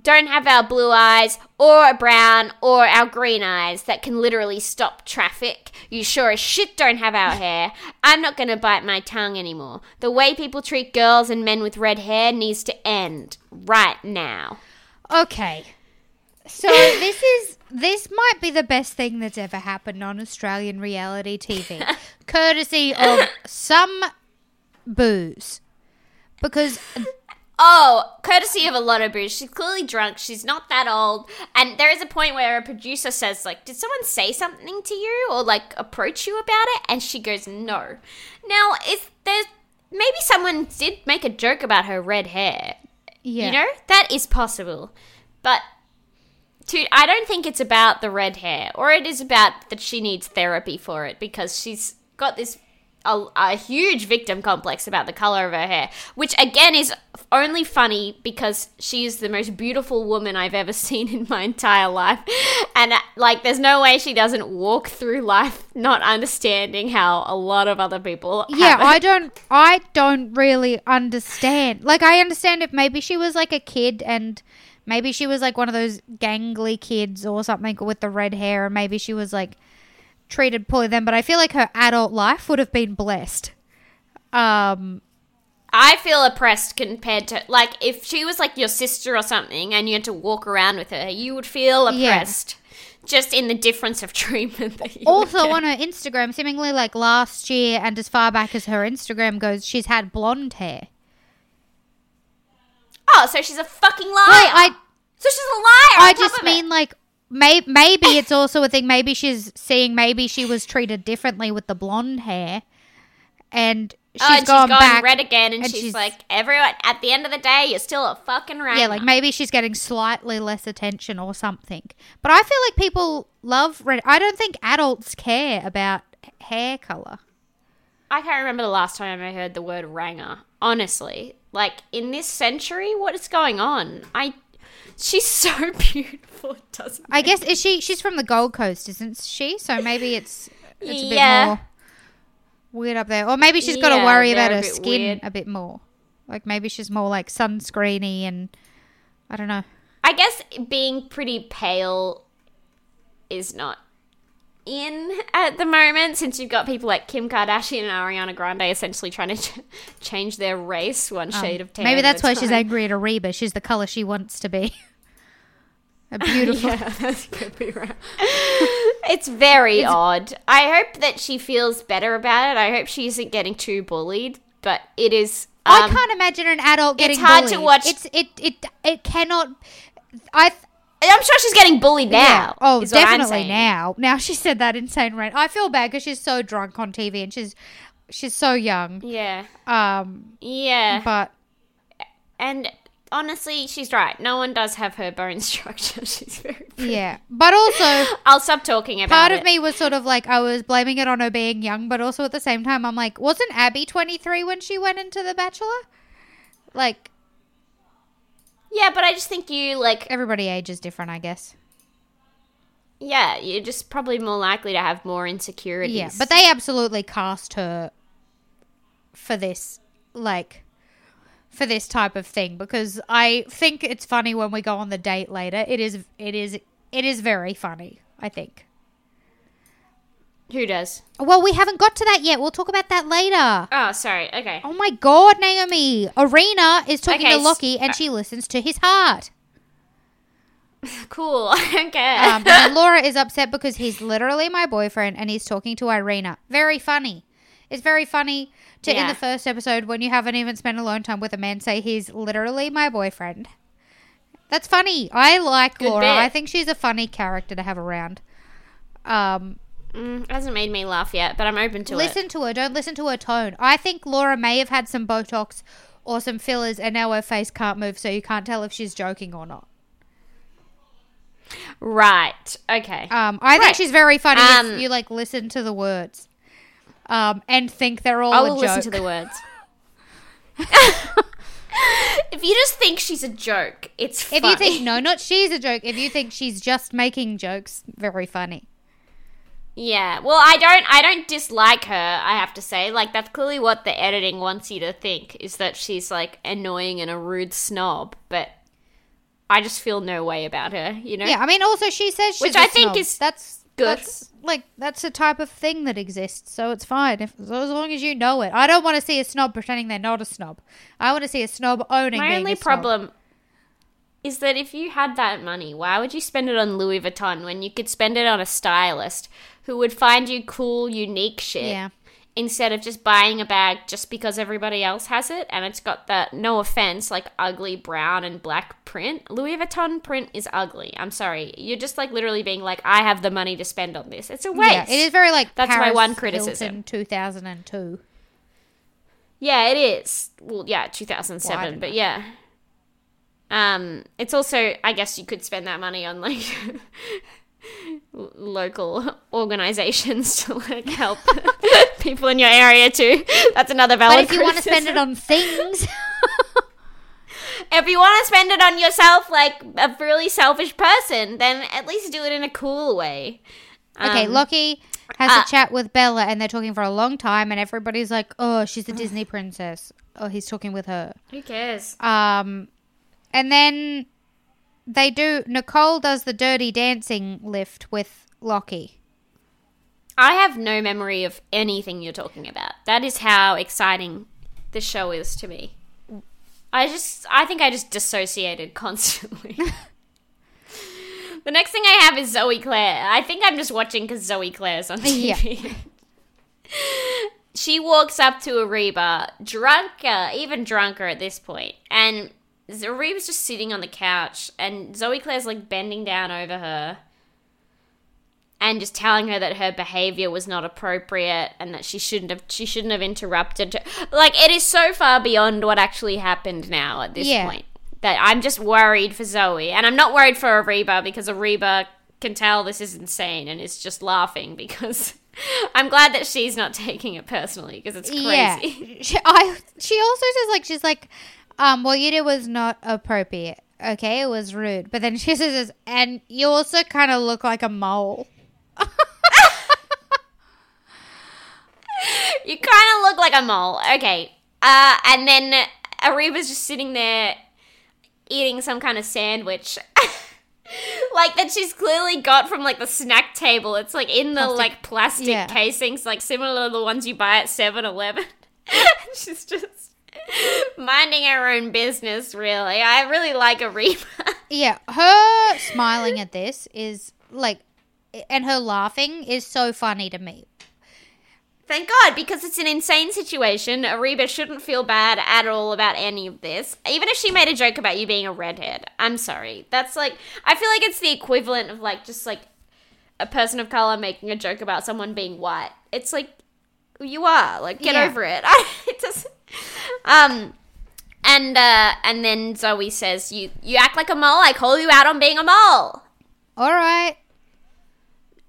Don't have our blue eyes, or brown, or our green eyes that can literally stop traffic. You sure as shit don't have our hair. I'm not gonna bite my tongue anymore. The way people treat girls and men with red hair needs to end right now. Okay. So this is this might be the best thing that's ever happened on Australian reality TV, courtesy of some booze. Because Oh, courtesy of a lot of booze. She's clearly drunk. She's not that old. And there is a point where a producer says, like, did someone say something to you or like approach you about it? And she goes, no. Now, is there maybe someone did make a joke about her red hair? yeah, You know, that is possible. But to, I don't think it's about the red hair, or it is about that she needs therapy for it because she's got this a, a huge victim complex about the color of her hair, which again is only funny because she is the most beautiful woman I've ever seen in my entire life, and uh, like, there's no way she doesn't walk through life not understanding how a lot of other people. yeah. have it. I don't, I don't really understand. Like, I understand if maybe she was like a kid and maybe she was like one of those gangly kids or something with the red hair, and maybe she was like treated poorly then. But I feel like her adult life would have been blessed. Um, I feel oppressed compared to like if she was like your sister or something and you had to walk around with her, you would feel Yeah. oppressed. Just in the difference of treatment that you also on her Instagram, seemingly like last year and as far back as her Instagram goes, she's had blonde hair. Oh, so she's a fucking liar. Wait, I so she's a liar. I just mean it. like may- maybe it's also a thing. Maybe she's seeing. Maybe she was treated differently with the blonde hair, and she's oh, and gone she's gone back. red again, and, and she's, she's- like, everyone. At the end of the day, you're still a fucking rat. yeah, like maybe she's getting slightly less attention or something. But I feel like people love red. I don't think adults care about hair color. I can't remember the last time I heard the word ranger. Honestly, like in this century, what is going on? I, she's so beautiful. It doesn't. I guess is she? She's from the Gold Coast, isn't she? So maybe it's it's a bit Yeah. more weird up there, or maybe she's got to Yeah, worry about her skin weird. a bit more. Like maybe she's more like sunscreeny and I don't know. I guess being pretty pale is not in at the moment since you've got people like Kim Kardashian and Ariana Grande essentially trying to ch- change their race one shade of tan. Um, maybe that's why she's angry at Ariba. She's the color she wants to be. a beautiful. Yeah, that could be right. it's very odd. I hope that she feels better about it. I hope she isn't getting too bullied, but it is. I um, can't imagine an adult getting it's hard to watch- It's it it it cannot. I I'm sure she's getting bullied now. Yeah. Oh, is what I'm definitely now. Now she said that insane rant. I feel bad because she's so drunk on TV and she's she's so young. Yeah, Um, yeah. but And honestly, she's right. No one does have her bone structure. She's very. Pretty. yeah, but also I'll stop talking about it. part it. of me was sort of like I was blaming it on her being young, but also at the same time I'm like, wasn't Abby 23 when she went into The Bachelor? Like Yeah, but I just think you like. everybody ages different, I guess. Yeah, you're just probably more likely to have more insecurities. Yeah, but they absolutely cast her for this, like, for this type of thing because I think it's funny when we go on the date later. It is, it is, it is very funny. I think. Who does? Well, we haven't got to that yet. We'll talk about that later. Oh, sorry. Okay. Oh my god, Naomi! Irina is talking Okay, to Lockie, and she listens to his heart. Cool. I don't care. Um, and Laura is upset because he's literally my boyfriend and he's talking to Irina. Very funny. It's very funny to in the first episode when you haven't even spent alone time with a man say he's literally my boyfriend. That's funny. I like Good Laura. bit. I think she's a funny character to have around. Um, Mm, hasn't made me laugh yet, but I'm open to it. listen to her. Don't listen to her tone. I think Laura may have had some Botox or some fillers, and now her face can't move, so you can't tell if she's joking or not. Right. Okay. Um, I think she's very funny Um, if you like listen to the words, um, and think they're all I a will joke. listen to the words. if you just think she's a joke, it's if funny. you think no, not she's a joke. If you think she's just making jokes, very funny. Yeah. Well, I don't I don't dislike her, I have to say. Like that's clearly what the editing wants you to think is that she's like annoying and a rude snob, but I just feel no way about her, you know? Yeah, I mean, also she says she's Which I think snob. is that's good. That's like that's a type of thing that exists, so it's fine if as long as you know it. I don't want to see a snob pretending they're not a snob. I want to see a snob owning. My being only a snob. problem is that if you had that money, why would you spend it on Louis Vuitton when you could spend it on a stylist who would find you cool, unique shit? Yeah. Instead of just buying a bag just because everybody else has it and it's got that, no offense, like ugly brown and black print. Louis Vuitton print is ugly. I'm sorry. You're just like literally being like, I have the money to spend on this. It's a waste. Yeah, it is very like That's my one criticism. Hilton 2002. Yeah, it is. Well, yeah, 2007, don't but know. yeah. Um, it's also, I guess you could spend that money on like local organizations to like help people in your area too. That's another valid. But if you want to spend it on things, if you want to spend it on yourself, like a really selfish person, then at least do it in a cool way. okay, Um, Lockie has uh, a chat with Bella, and they're talking for a long time, and everybody's like, "Oh, she's a Disney princess." Oh, he's talking with her. Who cares? Um, and then they do. Nicole does the dirty dancing lift with Lockie. I have no memory of anything you're talking about. That is how exciting the show is to me. I just, I think I just dissociated constantly. the next thing I have is Zoe Claire. I think I'm just watching because Zoe Claire's on TV. she walks up to Ariba, drunker, even drunker at this point, and Ariba's just sitting on the couch, and Zoe Claire's like bending down over her, and just telling her that her behavior was not appropriate and that she shouldn't have she shouldn't have interrupted her. like it is so far beyond what actually happened now at this Yeah. point that I'm just worried for Zoe and I'm not worried for Ariba because Ariba can tell this is insane and is just laughing because I'm glad that she's not taking it personally because it's crazy. Yeah. She, I, she also says, like, she's like, um, what you did was not appropriate. Okay, it was rude. But then she says, and you also kind of look like a mole. You kind of look like a mole. Okay. Uh, and then Ariba's just sitting there eating some kind of sandwich. like that she's clearly got from like the snack table. It's like in the Plastic- like plastic yeah. casings, like similar to the ones you buy at 7-Eleven. she's just minding her own business, really. I really like Ariba. Yeah, her smiling at this is like, and her laughing is so funny to me. Thank God, because it's an insane situation. Ariba shouldn't feel bad at all about any of this. Even if she made a joke about you being a redhead. I'm sorry. That's like, I feel like it's the equivalent of like, just like a person of color making a joke about someone being white. It's like, you are. Like, get Yeah. over it. I, it doesn't. Um, and, uh, and then Zoe says, you, you act like a mole. I call you out on being a mole. All right,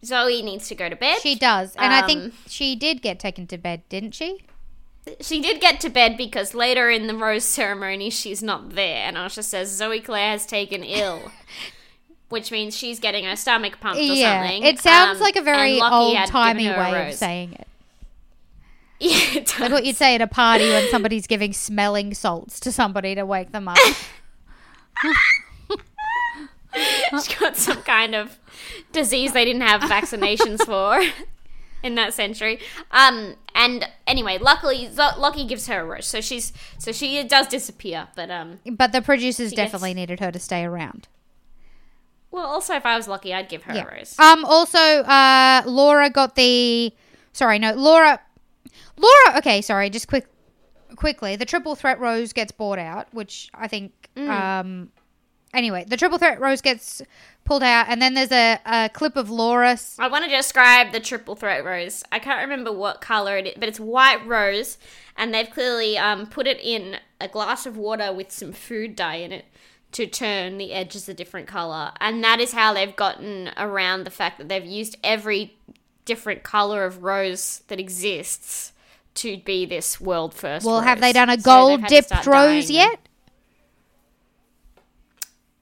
Zoe needs to go to bed. she does, and I think Um, she did get taken to bed, didn't she? She did get to bed because later in the rose ceremony she's not there, and Osher says Zoe Claire has taken ill, which means she's getting her stomach pumped or Yeah, something. it sounds Um, like a very old timey way of saying it. Yeah, it Like what you'd say at a party when somebody's giving smelling salts to somebody to wake them up. She's got some kind of disease they didn't have vaccinations for in that century. Um, and anyway, luckily Zo- Lockie gives her a rose, so she's so she does disappear. But um, but the producers She gets- definitely needed her to stay around. well, also if I was Lockie, I'd give her a rose. Um. Also, uh, Laura got the. Sorry, no, Laura. Laura. Okay, sorry. Just quick, quickly. The triple threat rose gets bought out, which I think. Mm. Um. Anyway, the triple threat rose gets pulled out, and then there's a, a clip of Laura. I want to describe the triple threat rose. I can't remember what color it is, but it's white rose, and they've clearly um, put it in a glass of water with some food dye in it to turn the edges a different color. And that is how they've gotten around the fact that they've used every different color of rose that exists to be this world first. Well, have they done a gold to dipped rose yet?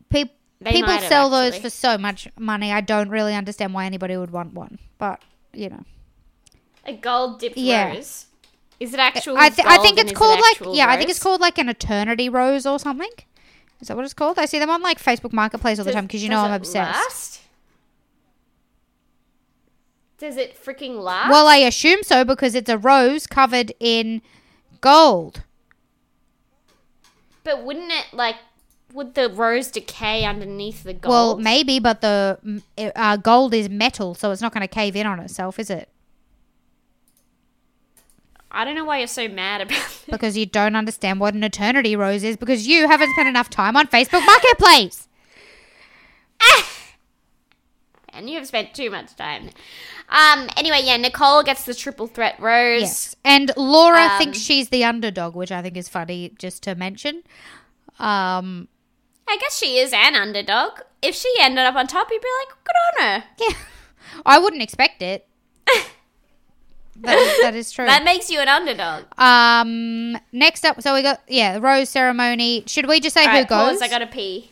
Pe- people have, sell those for so much money. I don't really understand why anybody would want one, but you know. A gold dipped Yeah. rose. Is it actual? I, th- I think it's is it called like yeah, I think it's called like an eternity rose or something. Is that what it's called? I see them on like Facebook Marketplace all the time because you know I'm obsessed. last? Does it freaking last? Well, I assume so because it's a rose covered in gold. but wouldn't it like? Would the rose decay underneath the gold? Well, maybe, but the uh, gold is metal, so it's not going to cave in on itself, is it? I don't know why you're so mad about it. Because you don't understand what an eternity rose is because you haven't spent enough time on Facebook Marketplace. and you have spent too much time. Um. Anyway, yeah. Nicole gets the triple threat rose. Yes. And Laura Um, thinks she's the underdog, which I think is funny just to mention. Um, I guess she is an underdog. If she ended up on top, you'd be like, good on her. yeah. I wouldn't expect it. that, is, that is true. That makes you an underdog. um, next up, so we got yeah, the rose ceremony. Should we just say All who right, goes? pause, I gotta pee.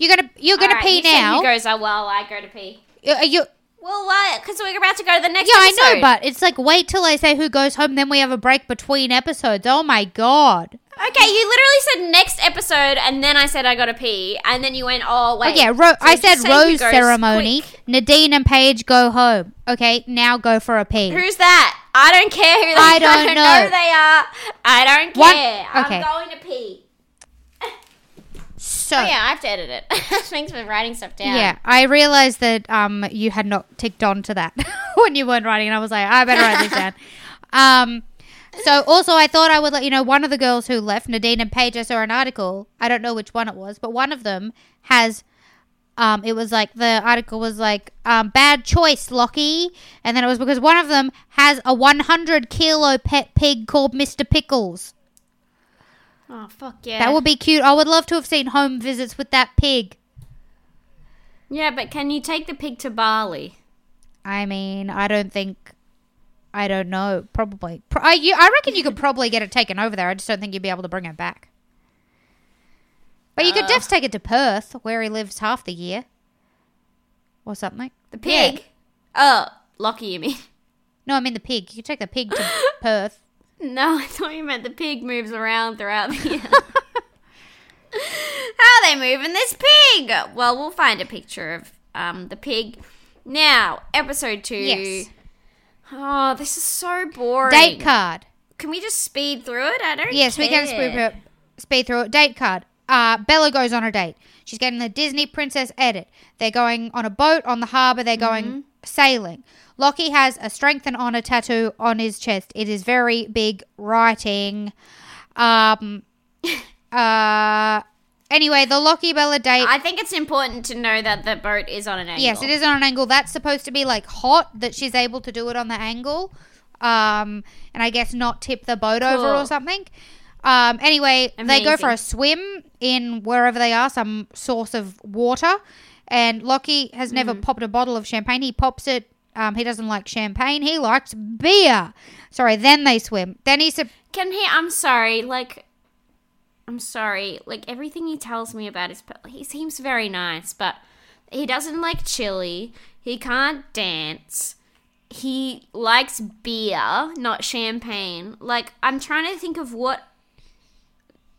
You're gonna you're gonna right, pee you now. Who goes? Oh, well, I go to pee. You- you- Well, why? Because we're about to go to the next. yeah, I know, but it's like wait till I say who goes home, then we have a break between episodes. Oh my god. Okay, you literally said next episode, and then I said I gotta pee, and then you went, oh wait. Oh yeah, ro- So I said rose ceremony. quick. Nadine and Paige go home. Okay, now go for a pee. Who's that? I don't care who they I are. don't I don't know. know who they are. I don't One- care. okay. I'm going to pee. So Oh yeah, I have to edit it. Thanks for writing stuff down. Yeah, I realized that um you had not ticked on to that when you weren't writing, and I was like, I better write this down. Um, so also I thought I would let you know one of the girls who left, Nadine and Paige. I saw an article. I don't know which one it was, but one of them has Um, it was like the article was like um, bad choice, Lockie, and then it was because one of them has a 100 kilo pet pig called Mister Pickles. Oh fuck yeah. That would be cute. I would love to have seen home visits with that pig. yeah, but can you take the pig to Bali? I mean, I don't think. I don't know. Probably. Pro- I, you, I reckon you could probably get it taken over there. I just don't think you'd be able to bring it back. But you could Uh. just take it to Perth, where he lives half the year, or something. The Yeah. pig? Oh, Lockie, you mean? No, I mean the pig. You could take the pig to Perth. No, I thought you meant the pig moves around throughout the year. How are they moving this pig? Well, we'll find a picture of um, the pig. Now, episode two. Yes. Oh, this is so boring. Date card. Can we just speed through it? I don't. Know. Yes, we can speed through, speed through it. Date card. Uh, Bella goes on a date. She's getting the Disney princess edit. They're going on a boat on the harbor. They're going Mm-hmm. sailing. Lockie has a strength and honor tattoo on his chest. It is very big writing. Um. uh. Anyway, the Lockie Bella date. I think it's important to know that the boat is on an angle. Yes, it is on an angle. That's supposed to be like hot that she's able to do it on the angle. Um, and I guess not tip the boat over or something. Um, anyway, they go for a swim in wherever they are, some source of water. And Lockie has never Mm-hmm. popped a bottle of champagne. He pops it. Um, he doesn't like champagne. He likes beer. Sorry. Then they swim. Then he said, Can he? I'm sorry. Like, I'm sorry. Like everything he tells me about his, he seems very nice, but he doesn't like chili. He can't dance. He likes beer, not champagne. Like I'm trying to think of what.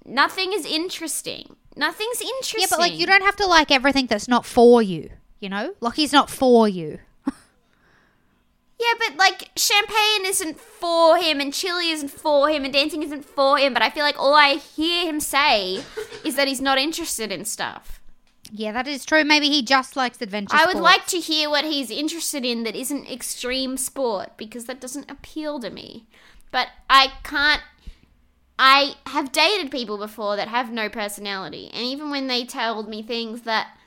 Nothing is interesting. Nothing's interesting. "Yeah, but like you don't have to like everything that's not for you. You know, Lockie's not for you." Yeah, but like champagne isn't for him, and chili isn't for him, and dancing isn't for him. But I feel like all I hear him say is that he's not interested in stuff. Yeah, that is true. Maybe he just likes adventure. I would sports. like to hear what he's interested in that isn't extreme sport because that doesn't appeal to me. But I can't. I have dated people before that have no personality, and even when they told me things that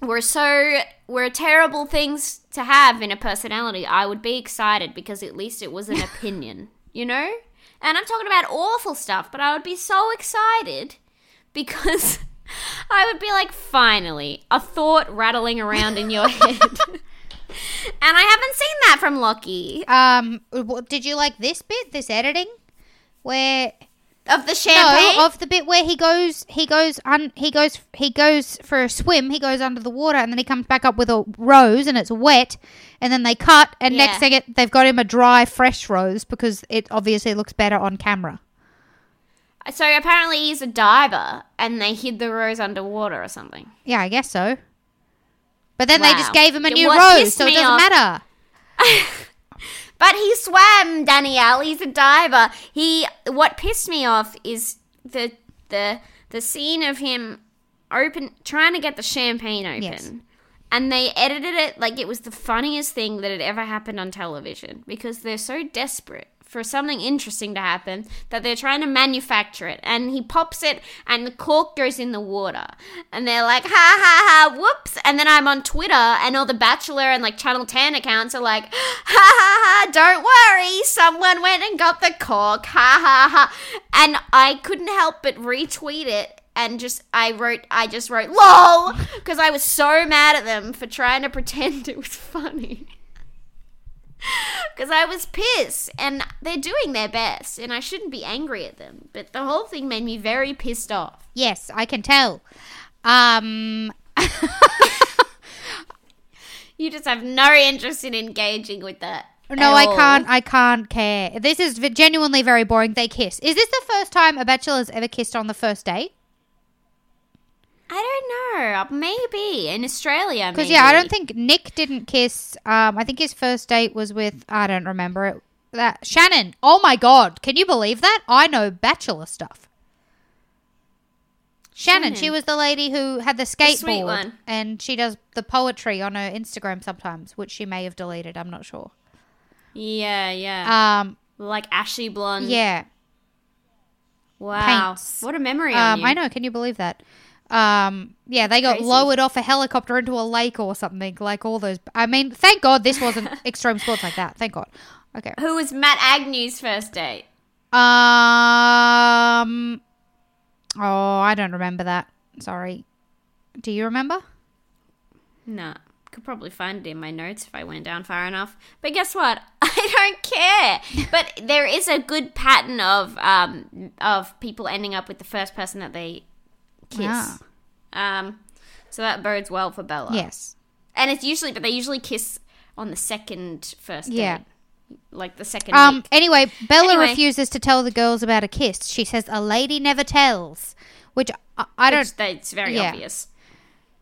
were so were terrible things to have in a personality, I would be excited because at least it was an opinion, you know? And I'm talking about awful stuff, but I would be so excited because I would be like, finally, a thought rattling around in your head. and I haven't seen that from Lockie. Um, did you like this bit, this editing, where Of the champagne? no of the bit where he goes, he goes un, he goes, he goes for a swim, he goes under the water, and then he comes back up with a rose, and it's wet, and then they cut, and next Yeah. thing it, they've got him a dry, fresh rose because it obviously looks better on camera. Uh, so apparently he's a diver and they hid the rose underwater or something. Yeah, I guess so. But then they just gave him a new rose, so it doesn't off- matter. But he swam, Danielle. He's a diver. He. What pissed me off is the the the scene of him open trying to get the champagne open, Yes. and they edited it like it was the funniest thing that had ever happened on television because they're so desperate for something interesting to happen that they're trying to manufacture it. And he pops it, and the cork goes in the water, and they're like, ha ha ha, whoops. And then I'm on Twitter, and all the Bachelor and like Channel 10 accounts are like, ha ha ha, don't worry, someone went and got the cork, ha ha ha. And I couldn't help but retweet it. And just, I wrote, I just wrote, lol, because I was so mad at them for trying to pretend it was funny. Because I was pissed, and they're doing their best, and I shouldn't be angry at them. But the whole thing made me very pissed off. Yes, I can tell. Um, You just have no interest in engaging with that. No, I all. can't. I can't care. This is genuinely very boring. They kiss. Is this the first time a bachelor's ever kissed on the first date? I don't know. Maybe in Australia. Because yeah, I don't think Nick didn't kiss. Um, I think his first date was with. I don't remember it. That Shannon. Oh my god! Can you believe that? I know bachelor stuff. Shannon, she was the lady who had the skateboard, one. and she does the poetry on her Instagram sometimes, which she may have deleted. I'm not sure. Yeah, yeah. Um, like ashy blonde. yeah. Wow. paints. What a memory on Um. I know. Can you believe that? Um, yeah, they got Crazy. lowered off a helicopter into a lake or something. Like all those. I mean, thank God this wasn't extreme sports like that. Thank God. Okay. Who was Matt Agnew's first date? Um. Oh, I don't remember that. Sorry. Do you remember? No, could probably find it in my notes if I went down far enough. But guess what? I don't care. But there is a good pattern of um of people ending up with the first person that they kiss. Ah. Um, so that bodes well for Bella. Yes. and it's usually, but they usually kiss on the second first date. Yeah. like the second. Um. week. Anyway, Bella Anyway. refuses to tell the girls about a kiss. She says a lady never tells, which I, I don't. Which they- it's very yeah. obvious.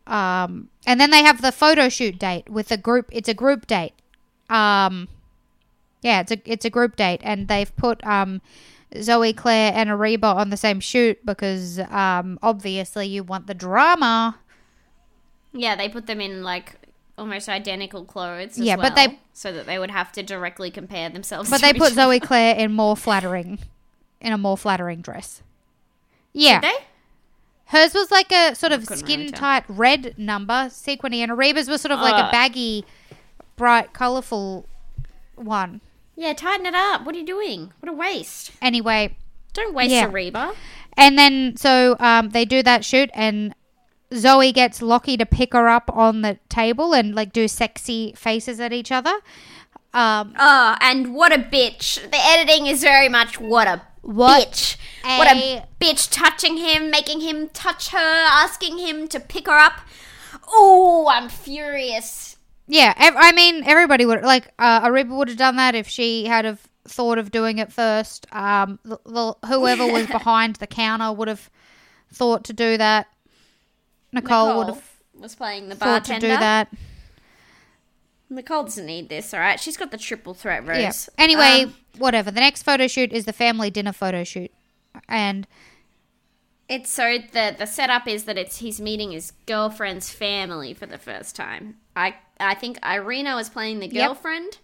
Um. And then they have the photo shoot date with the group. It's a group date. Um. Yeah, it's a it's a group date, and they've put um. Zoe, Claire, and Ariba on the same shoot because um, obviously you want the drama. Yeah, they put them in like almost identical clothes. As Yeah, but they- so that they would have to directly compare themselves. But they put. Zoe Claire in more flattering, in a more flattering dress. Yeah, Did they? hers was like a sort of couldn't really skin-tight red number sequiny, and Ariba's was sort of like a Uh. baggy, bright, colourful one. Yeah, tighten it up. What are you doing? What a waste. Anyway, Don't waste Yeah. Ariba. and then so um, they do that shoot, and Zoe gets Lockie to pick her up on the table and like do sexy faces at each other. Um, Oh, and what a bitch. The editing is very much what a What bitch. what a a- bitch touching him, making him touch her, asking him to pick her up. Oh, I'm furious. Yeah, ev- I mean, everybody would like uh, Ariba would have done that if she had have thought of doing it first. Um, the, the, whoever was behind the counter would have thought to do that. Nicole, would have was playing the thought to bartender. do that. Nicole doesn't need this, all right? She's got the triple threat rose. Yeah. Anyway, Um, whatever. The next photo shoot is the family dinner photo shoot, and It's so the the setup is that it's he's meeting his girlfriend's family for the first time. I I think Irina was playing the Yep. girlfriend.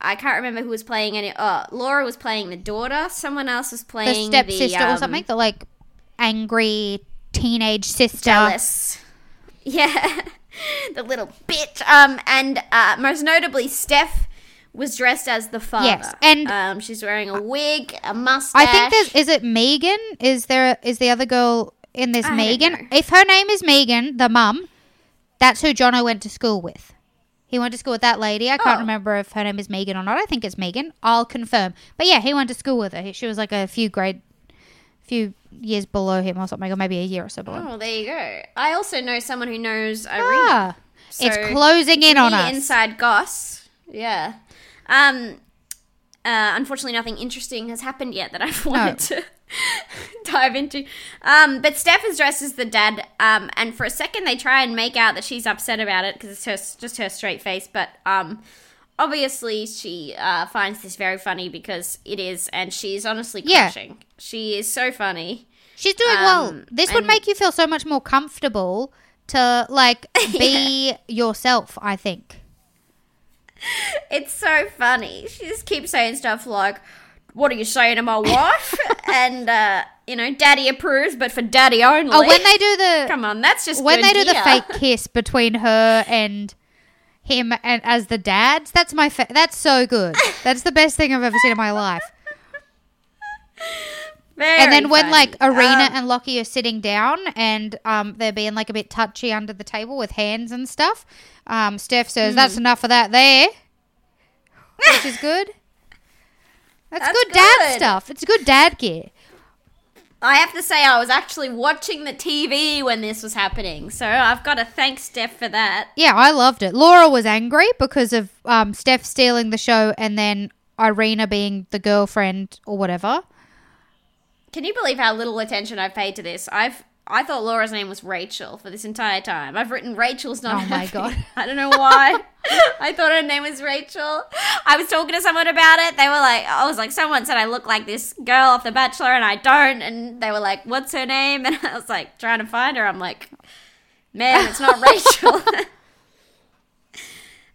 I can't remember who was playing any. Oh, Laura was playing the daughter. Someone else was playing the stepsister um, or something. The like angry teenage sister. Jealous. Yeah, the little bitch. Um, and uh, most notably, Steph was dressed as the father. Yes, and- um, she's wearing a wig, a mustache. I think there's is it Megan? Is there is the other girl in this I Megan? If her name is Megan, the mum, that's who Jono went to school with. He went to school with that lady. I can't Oh. remember if her name is Megan or not. I think it's Megan. I'll confirm. But yeah, he went to school with her. She was like a few grade, few years below him or something, or maybe a year or so below. Oh, there you go. I also know someone who knows Irina. Ah, it's closing in on us. Inside goss. Yeah. Um. Uh, unfortunately, nothing interesting has happened yet that I've wanted to dive into. Um, but Steph is dressed as the dad. Um, and for a second they try and make out that she's upset about it because it's her, just her straight face. But um, obviously she uh, finds this very funny because it is, and she's honestly Yeah. crushing. She is so funny. She's doing well. Um, This would make you feel so much more comfortable to like be yourself. I think. It's so funny. She just keeps saying stuff like, "What are you saying to my wife?" and uh, you know, "Daddy approves, but for Daddy only." Oh, when they do the come on, that's just when they do the fake kiss between her and him and as the dads, that's my fa- that's so good. That's the best thing I've ever seen in my life. Very and then when funny. like Irina Um, and Lockie are sitting down and um they're being like a bit touchy under the table with hands and stuff, um Steph says Hmm. that's enough of that there, which is good. That's, That's good dad stuff. It's good dad gear. I have to say, I was actually watching the TV when this was happening, so I've got to thank Steph for that. Yeah, I loved it. Laura was angry because of um, Steph stealing the show and then Irina being the girlfriend or whatever. Can you believe how little attention I've paid to this? I've I thought Laura's name was Rachel for this entire time. I've written Rachel's not. Oh my. God. I don't know why. I thought her name was Rachel. I was talking to someone about it. They were like, I was like, someone said I look like this girl off The Bachelor, and I don't. And they were like, what's her name? And I was like, trying to find her. I'm like, man, it's not Rachel.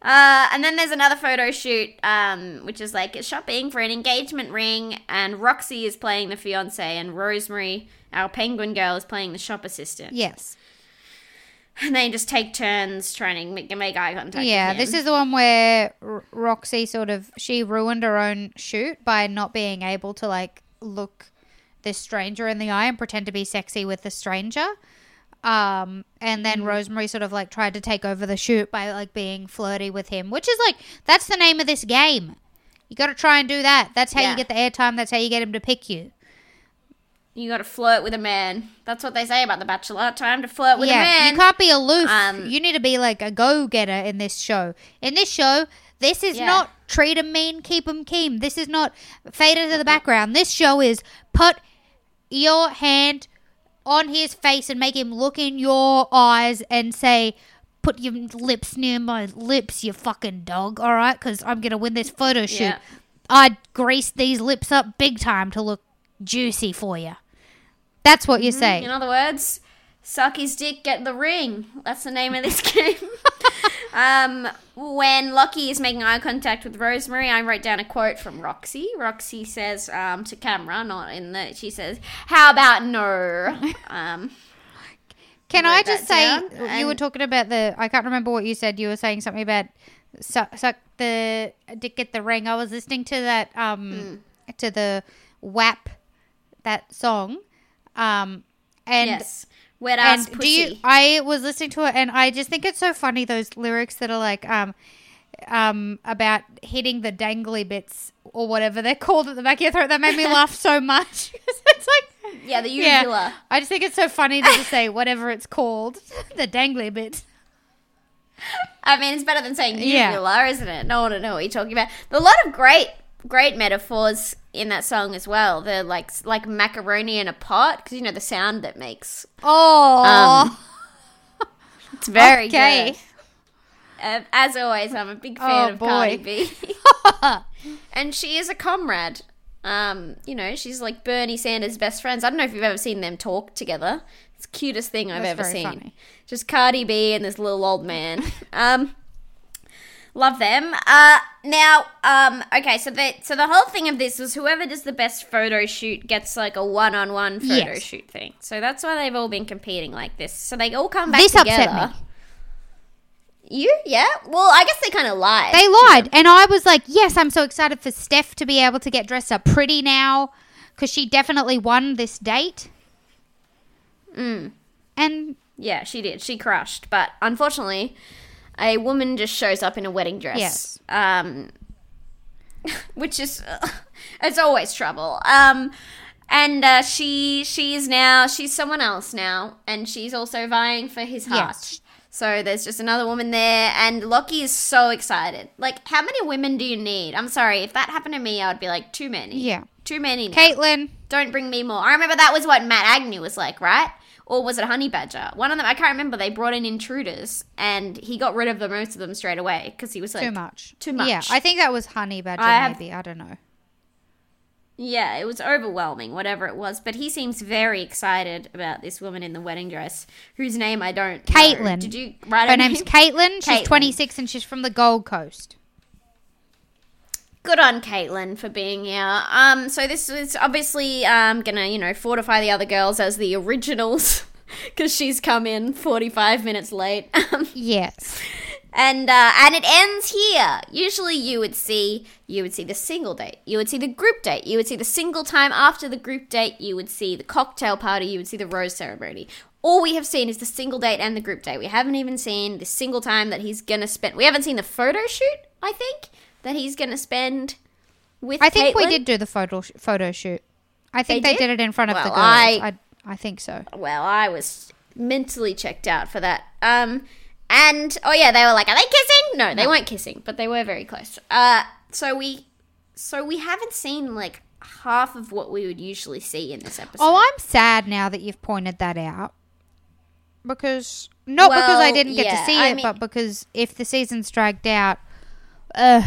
Uh, and then there's another photo shoot, um, which is like shopping for an engagement ring, and Roxy is playing the fiance, and Rosemary, our penguin girl, is playing the shop assistant. Yes. and they just take turns trying to make, make eye contact. Yeah, this is the one where R- Roxy sort of she ruined her own shoot by not being able to like look this stranger in the eye and pretend to be sexy with the stranger. Um, and then Rosemary sort of like tried to take over the shoot by like being flirty with him, which is like that's the name of this game. You got to try and do that. That's how Yeah. you get the airtime. That's how you get him to pick you. you got to flirt with a man. That's what they say about the Bachelor. Time to flirt with a man. you can't be aloof. Um, you need to be like a go getter in this show. In this show, this is Yeah. not treat 'em mean, keep 'em keen. This is not fade into the background. This show is put your hand on his face and make him look in your eyes and say, "Put your lips near my lips, you fucking dog." All right, because I'm gonna win this photo shoot. Yeah. I'd grease these lips up big time to look juicy for you. That's what you mm-hmm. say. In other words, suck his dick, get the ring. That's the name of this game. Um, when Lockie is making eye contact with Rosemary, I wrote down a quote from Roxy. Roxy says um, to camera, not in the. She says, "How about no?" Um, Can I just say down, you were talking about the? I can't remember what you said. You were saying something about suck, suck the dick get the ring. I was listening to that um Hmm. to the WAP that song, um and yes, wet ass and pussy. do you? I was listening to it and I just think it's so funny those lyrics that are like um um about hitting the dangly bits or whatever they're called at the back of your throat. That made me laugh so much. it's like yeah, the yeah, uvula. I just think it's so funny to say whatever it's called, the dangly bit. I mean, it's better than saying Yeah. uvula, isn't it? No one to know what you're talking about. A lot of great, great metaphors in that song as well. The like, like macaroni in a pot, because you know the sound that makes. Oh, Um, It's very Okay. good. Uh, as always, I'm a big fan Oh, of boy. Cardi B, and she is a comrade. Um, you know, she's like Bernie Sanders' best friends. I don't know if you've ever seen them talk together. It's the cutest thing I've That's ever seen. funny. Just Cardi B and this little old man. um, love them. Uh, now, um, okay, so the so the whole thing of this was whoever does the best photo shoot gets like a one-on-one photo Yes. shoot thing. So that's why they've all been competing like this. So they all come back this together. upset me. You? Yeah? Well, I guess they kind of lied. They lied, and I was like, "Yes, I'm so excited for Steph to be able to get dressed up pretty now, because she definitely won this date." Mm. And Yeah, she did. She crushed. But unfortunately, a woman just shows up in a wedding dress. Yes. Um, which is, it's always trouble. Um, and uh, she she is now she's someone else now, and she's also vying for his heart. Yes. So there's just another woman there, and Lockie is so excited. Like, how many women do you need? I'm sorry, if that happened to me, I would be like, too many. Yeah. Too many. now. Caitlin, Don't bring me more. I remember that was what Matt Agnew was like, right? Or was it Honey Badger? One of them, I can't remember. They brought in intruders, and he got rid of the most of them straight away because he was like, too much. too much. Yeah, I think that was Honey Badger. I have- maybe I don't know. yeah, it was overwhelming, whatever it was. But he seems very excited about this woman in the wedding dress, whose name I don't. know. Caitlin. Did you write Her her name's name? Caitlin. She's Caitlin. 26 and she's from the Gold Coast. Good on Caitlin for being here. Um, so this is obviously um gonna you know fortify the other girls as the originals because she's come in forty five minutes late. Um, Yes. and uh, and it ends here. Usually, you would see you would see the single date, you would see the group date, you would see the single time after the group date, you would see the cocktail party, you would see the rose ceremony. All we have seen is the single date and the group date. We haven't even seen the single time that he's gonna spend. We haven't seen the photo shoot. I think that he's gonna spend with. I think we did do the photo sh- photo shoot. I think They they, did? did? it in front of the Well, girls. I- I, I think so. well, I was mentally checked out for that. Um, and oh yeah, they were like, "Are they kissing?" No, they weren't kissing, but they were very close. Uh, so we, so we haven't seen like half of what we would usually see in this episode. Oh, I'm sad now that you've pointed that out. Because not because I didn't get yeah, to see I it, mean- but because if the season's dragged out, ugh,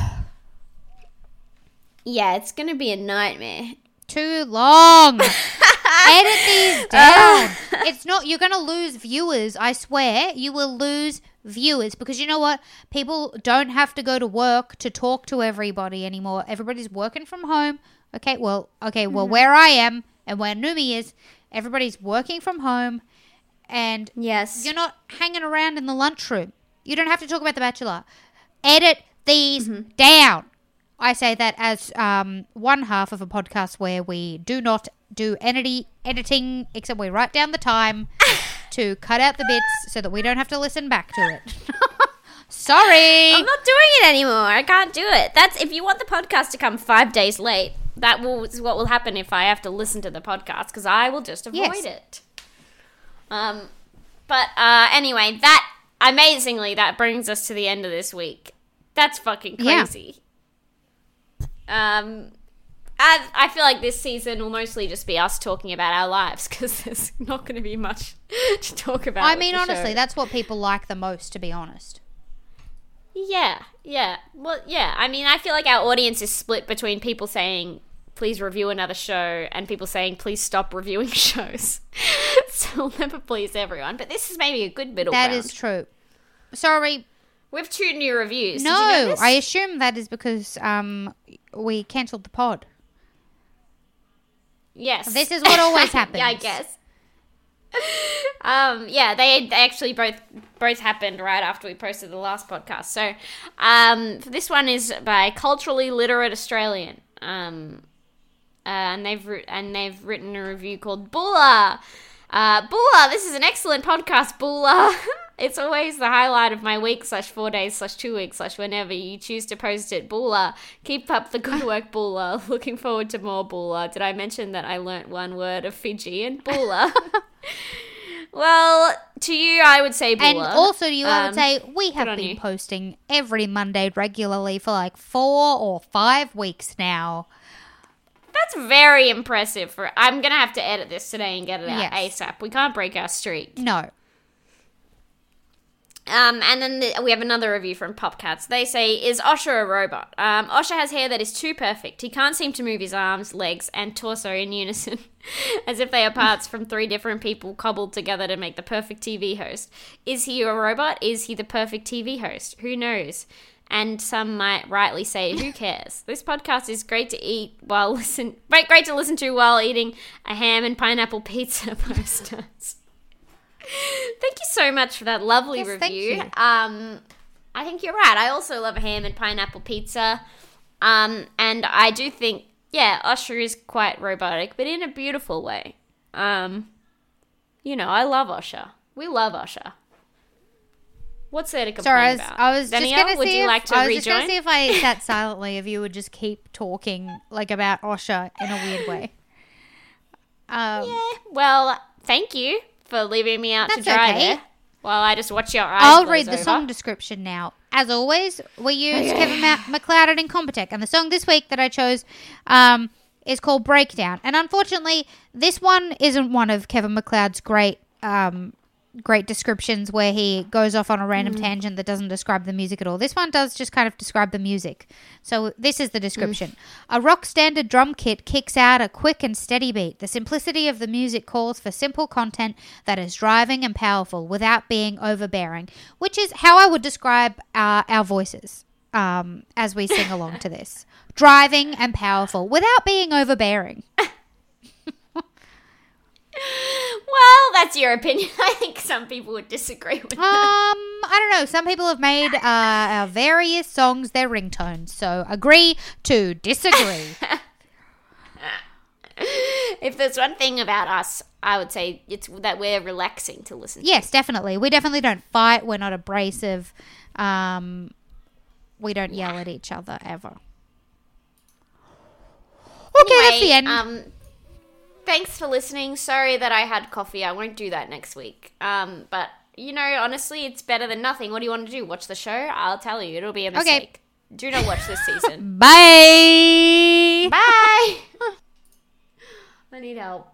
yeah, it's gonna be a nightmare. too long. Edit these down. it's not. You're gonna lose viewers. I swear, you will lose viewers because you know what? People don't have to go to work to talk to everybody anymore. Everybody's working from home. Okay, well, okay, well, where I am and where Numi is, everybody's working from home, and Yes. you're not hanging around in the lunchroom. You don't have to talk about The Bachelor. Edit these Mm-hmm. down. I say that as um, one half of a podcast where we do not do any editing, except we write down the time to cut out the bits so that we don't have to listen back to it. Sorry. I'm not doing it anymore. I can't do it. That's if you want the podcast to come five days late. That will is what will happen if I have to listen to the podcast because I will just avoid Yes. it. Um, but uh, anyway, that amazingly that brings us to the end of this week. That's fucking Yeah. Um, I, I feel like this season will mostly just be us talking about our lives because there's not going to be much to talk about. I mean, honestly, show. that's what people like the most, to be honest. Yeah, yeah. Well, yeah. I mean, I feel like our audience is split between people saying, please review another show, and people saying, please stop reviewing shows. so we'll never please everyone. But this is maybe a good middle That ground. is true. Sorry, We have two new reviews. No. I assume that is because um we cancelled the pod. Yes. This is what always happens. yeah, I guess. um, yeah, they, they actually both both happened right after we posted the last podcast. So, um, this one is by culturally literate Australian. Um, uh, and they've and they've written a review called Bula. Uh, Bula, this is an excellent podcast, Bula. it's always the highlight of my week slash four days slash two weeks slash whenever you choose to post it. Bula, keep up the good work, Bula. Looking forward to more Bula. Did I mention that I learnt one word of Fijian? Bula. well, to you, I would say Bula. And also, to you, I would Um, say we have been posting every Monday regularly for like four or five weeks now. That's very impressive. For I'm gonna have to edit this today and get it out Yes. ASAP. We can't break our streak. No. Um, and then the, we have another review from Popcats. They say, "Is Osher a robot? Um, Osher has hair that is too perfect. He can't seem to move his arms, legs, and torso in unison, as if they are parts from three different people cobbled together to make the perfect TV host. Is he a robot? Is he the perfect TV host? Who knows?" And some might rightly say, "Who cares?" This podcast is great to eat while listen, great, great to listen to while eating a ham and pineapple pizza. Posters. Thank you so much for that lovely Yes, review. Um, I think you're right. I also love ham and pineapple pizza. Um, and I do think, yeah, Osher is quite robotic, but in a beautiful way. Um, you know, I love Osher. We love Osher. What's there to complain Sorry, I was, about? I was just going to would see you if, like to I was just gonna see if I sat silently, if you would just keep talking like about Osher in a weird way. Um, Yeah, well, thank you for leaving me out to dry okay. there while I just watch your eyes. I'll read the over. song description now. As always, we use Kevin Ma- MacLeod and Incompetech, and the song this week that I chose um, is called Breakdown. And unfortunately, this one isn't one of Kevin MacLeod's great um, great descriptions where he goes off on a random tangent that doesn't describe the music at all. This one does just kind of describe the music. So this is the description. A rock standard drum kit kicks out a quick and steady beat. The simplicity of the music calls for simple content that is driving and powerful without being overbearing, which is how I would describe uh, our voices um, as we sing along to this. Driving and powerful without being overbearing. Well, that's your opinion. I think some people would disagree with Um, that. I don't know. Some people have made uh, our various songs their ringtones, so agree to disagree. If there's one thing about us, I would say it's that we're relaxing to listen to. yes, definitely. We definitely don't fight. We're not abrasive. Um, we don't yell at each other ever. Okay, that's the end. Um, thanks for listening. Sorry that I had coffee. I won't do that next week. Um, but you know, honestly, it's better than nothing. What do you want to do? Watch the show? I'll tell you, it'll be a mistake. Do not watch this season. Bye. Bye. I need help.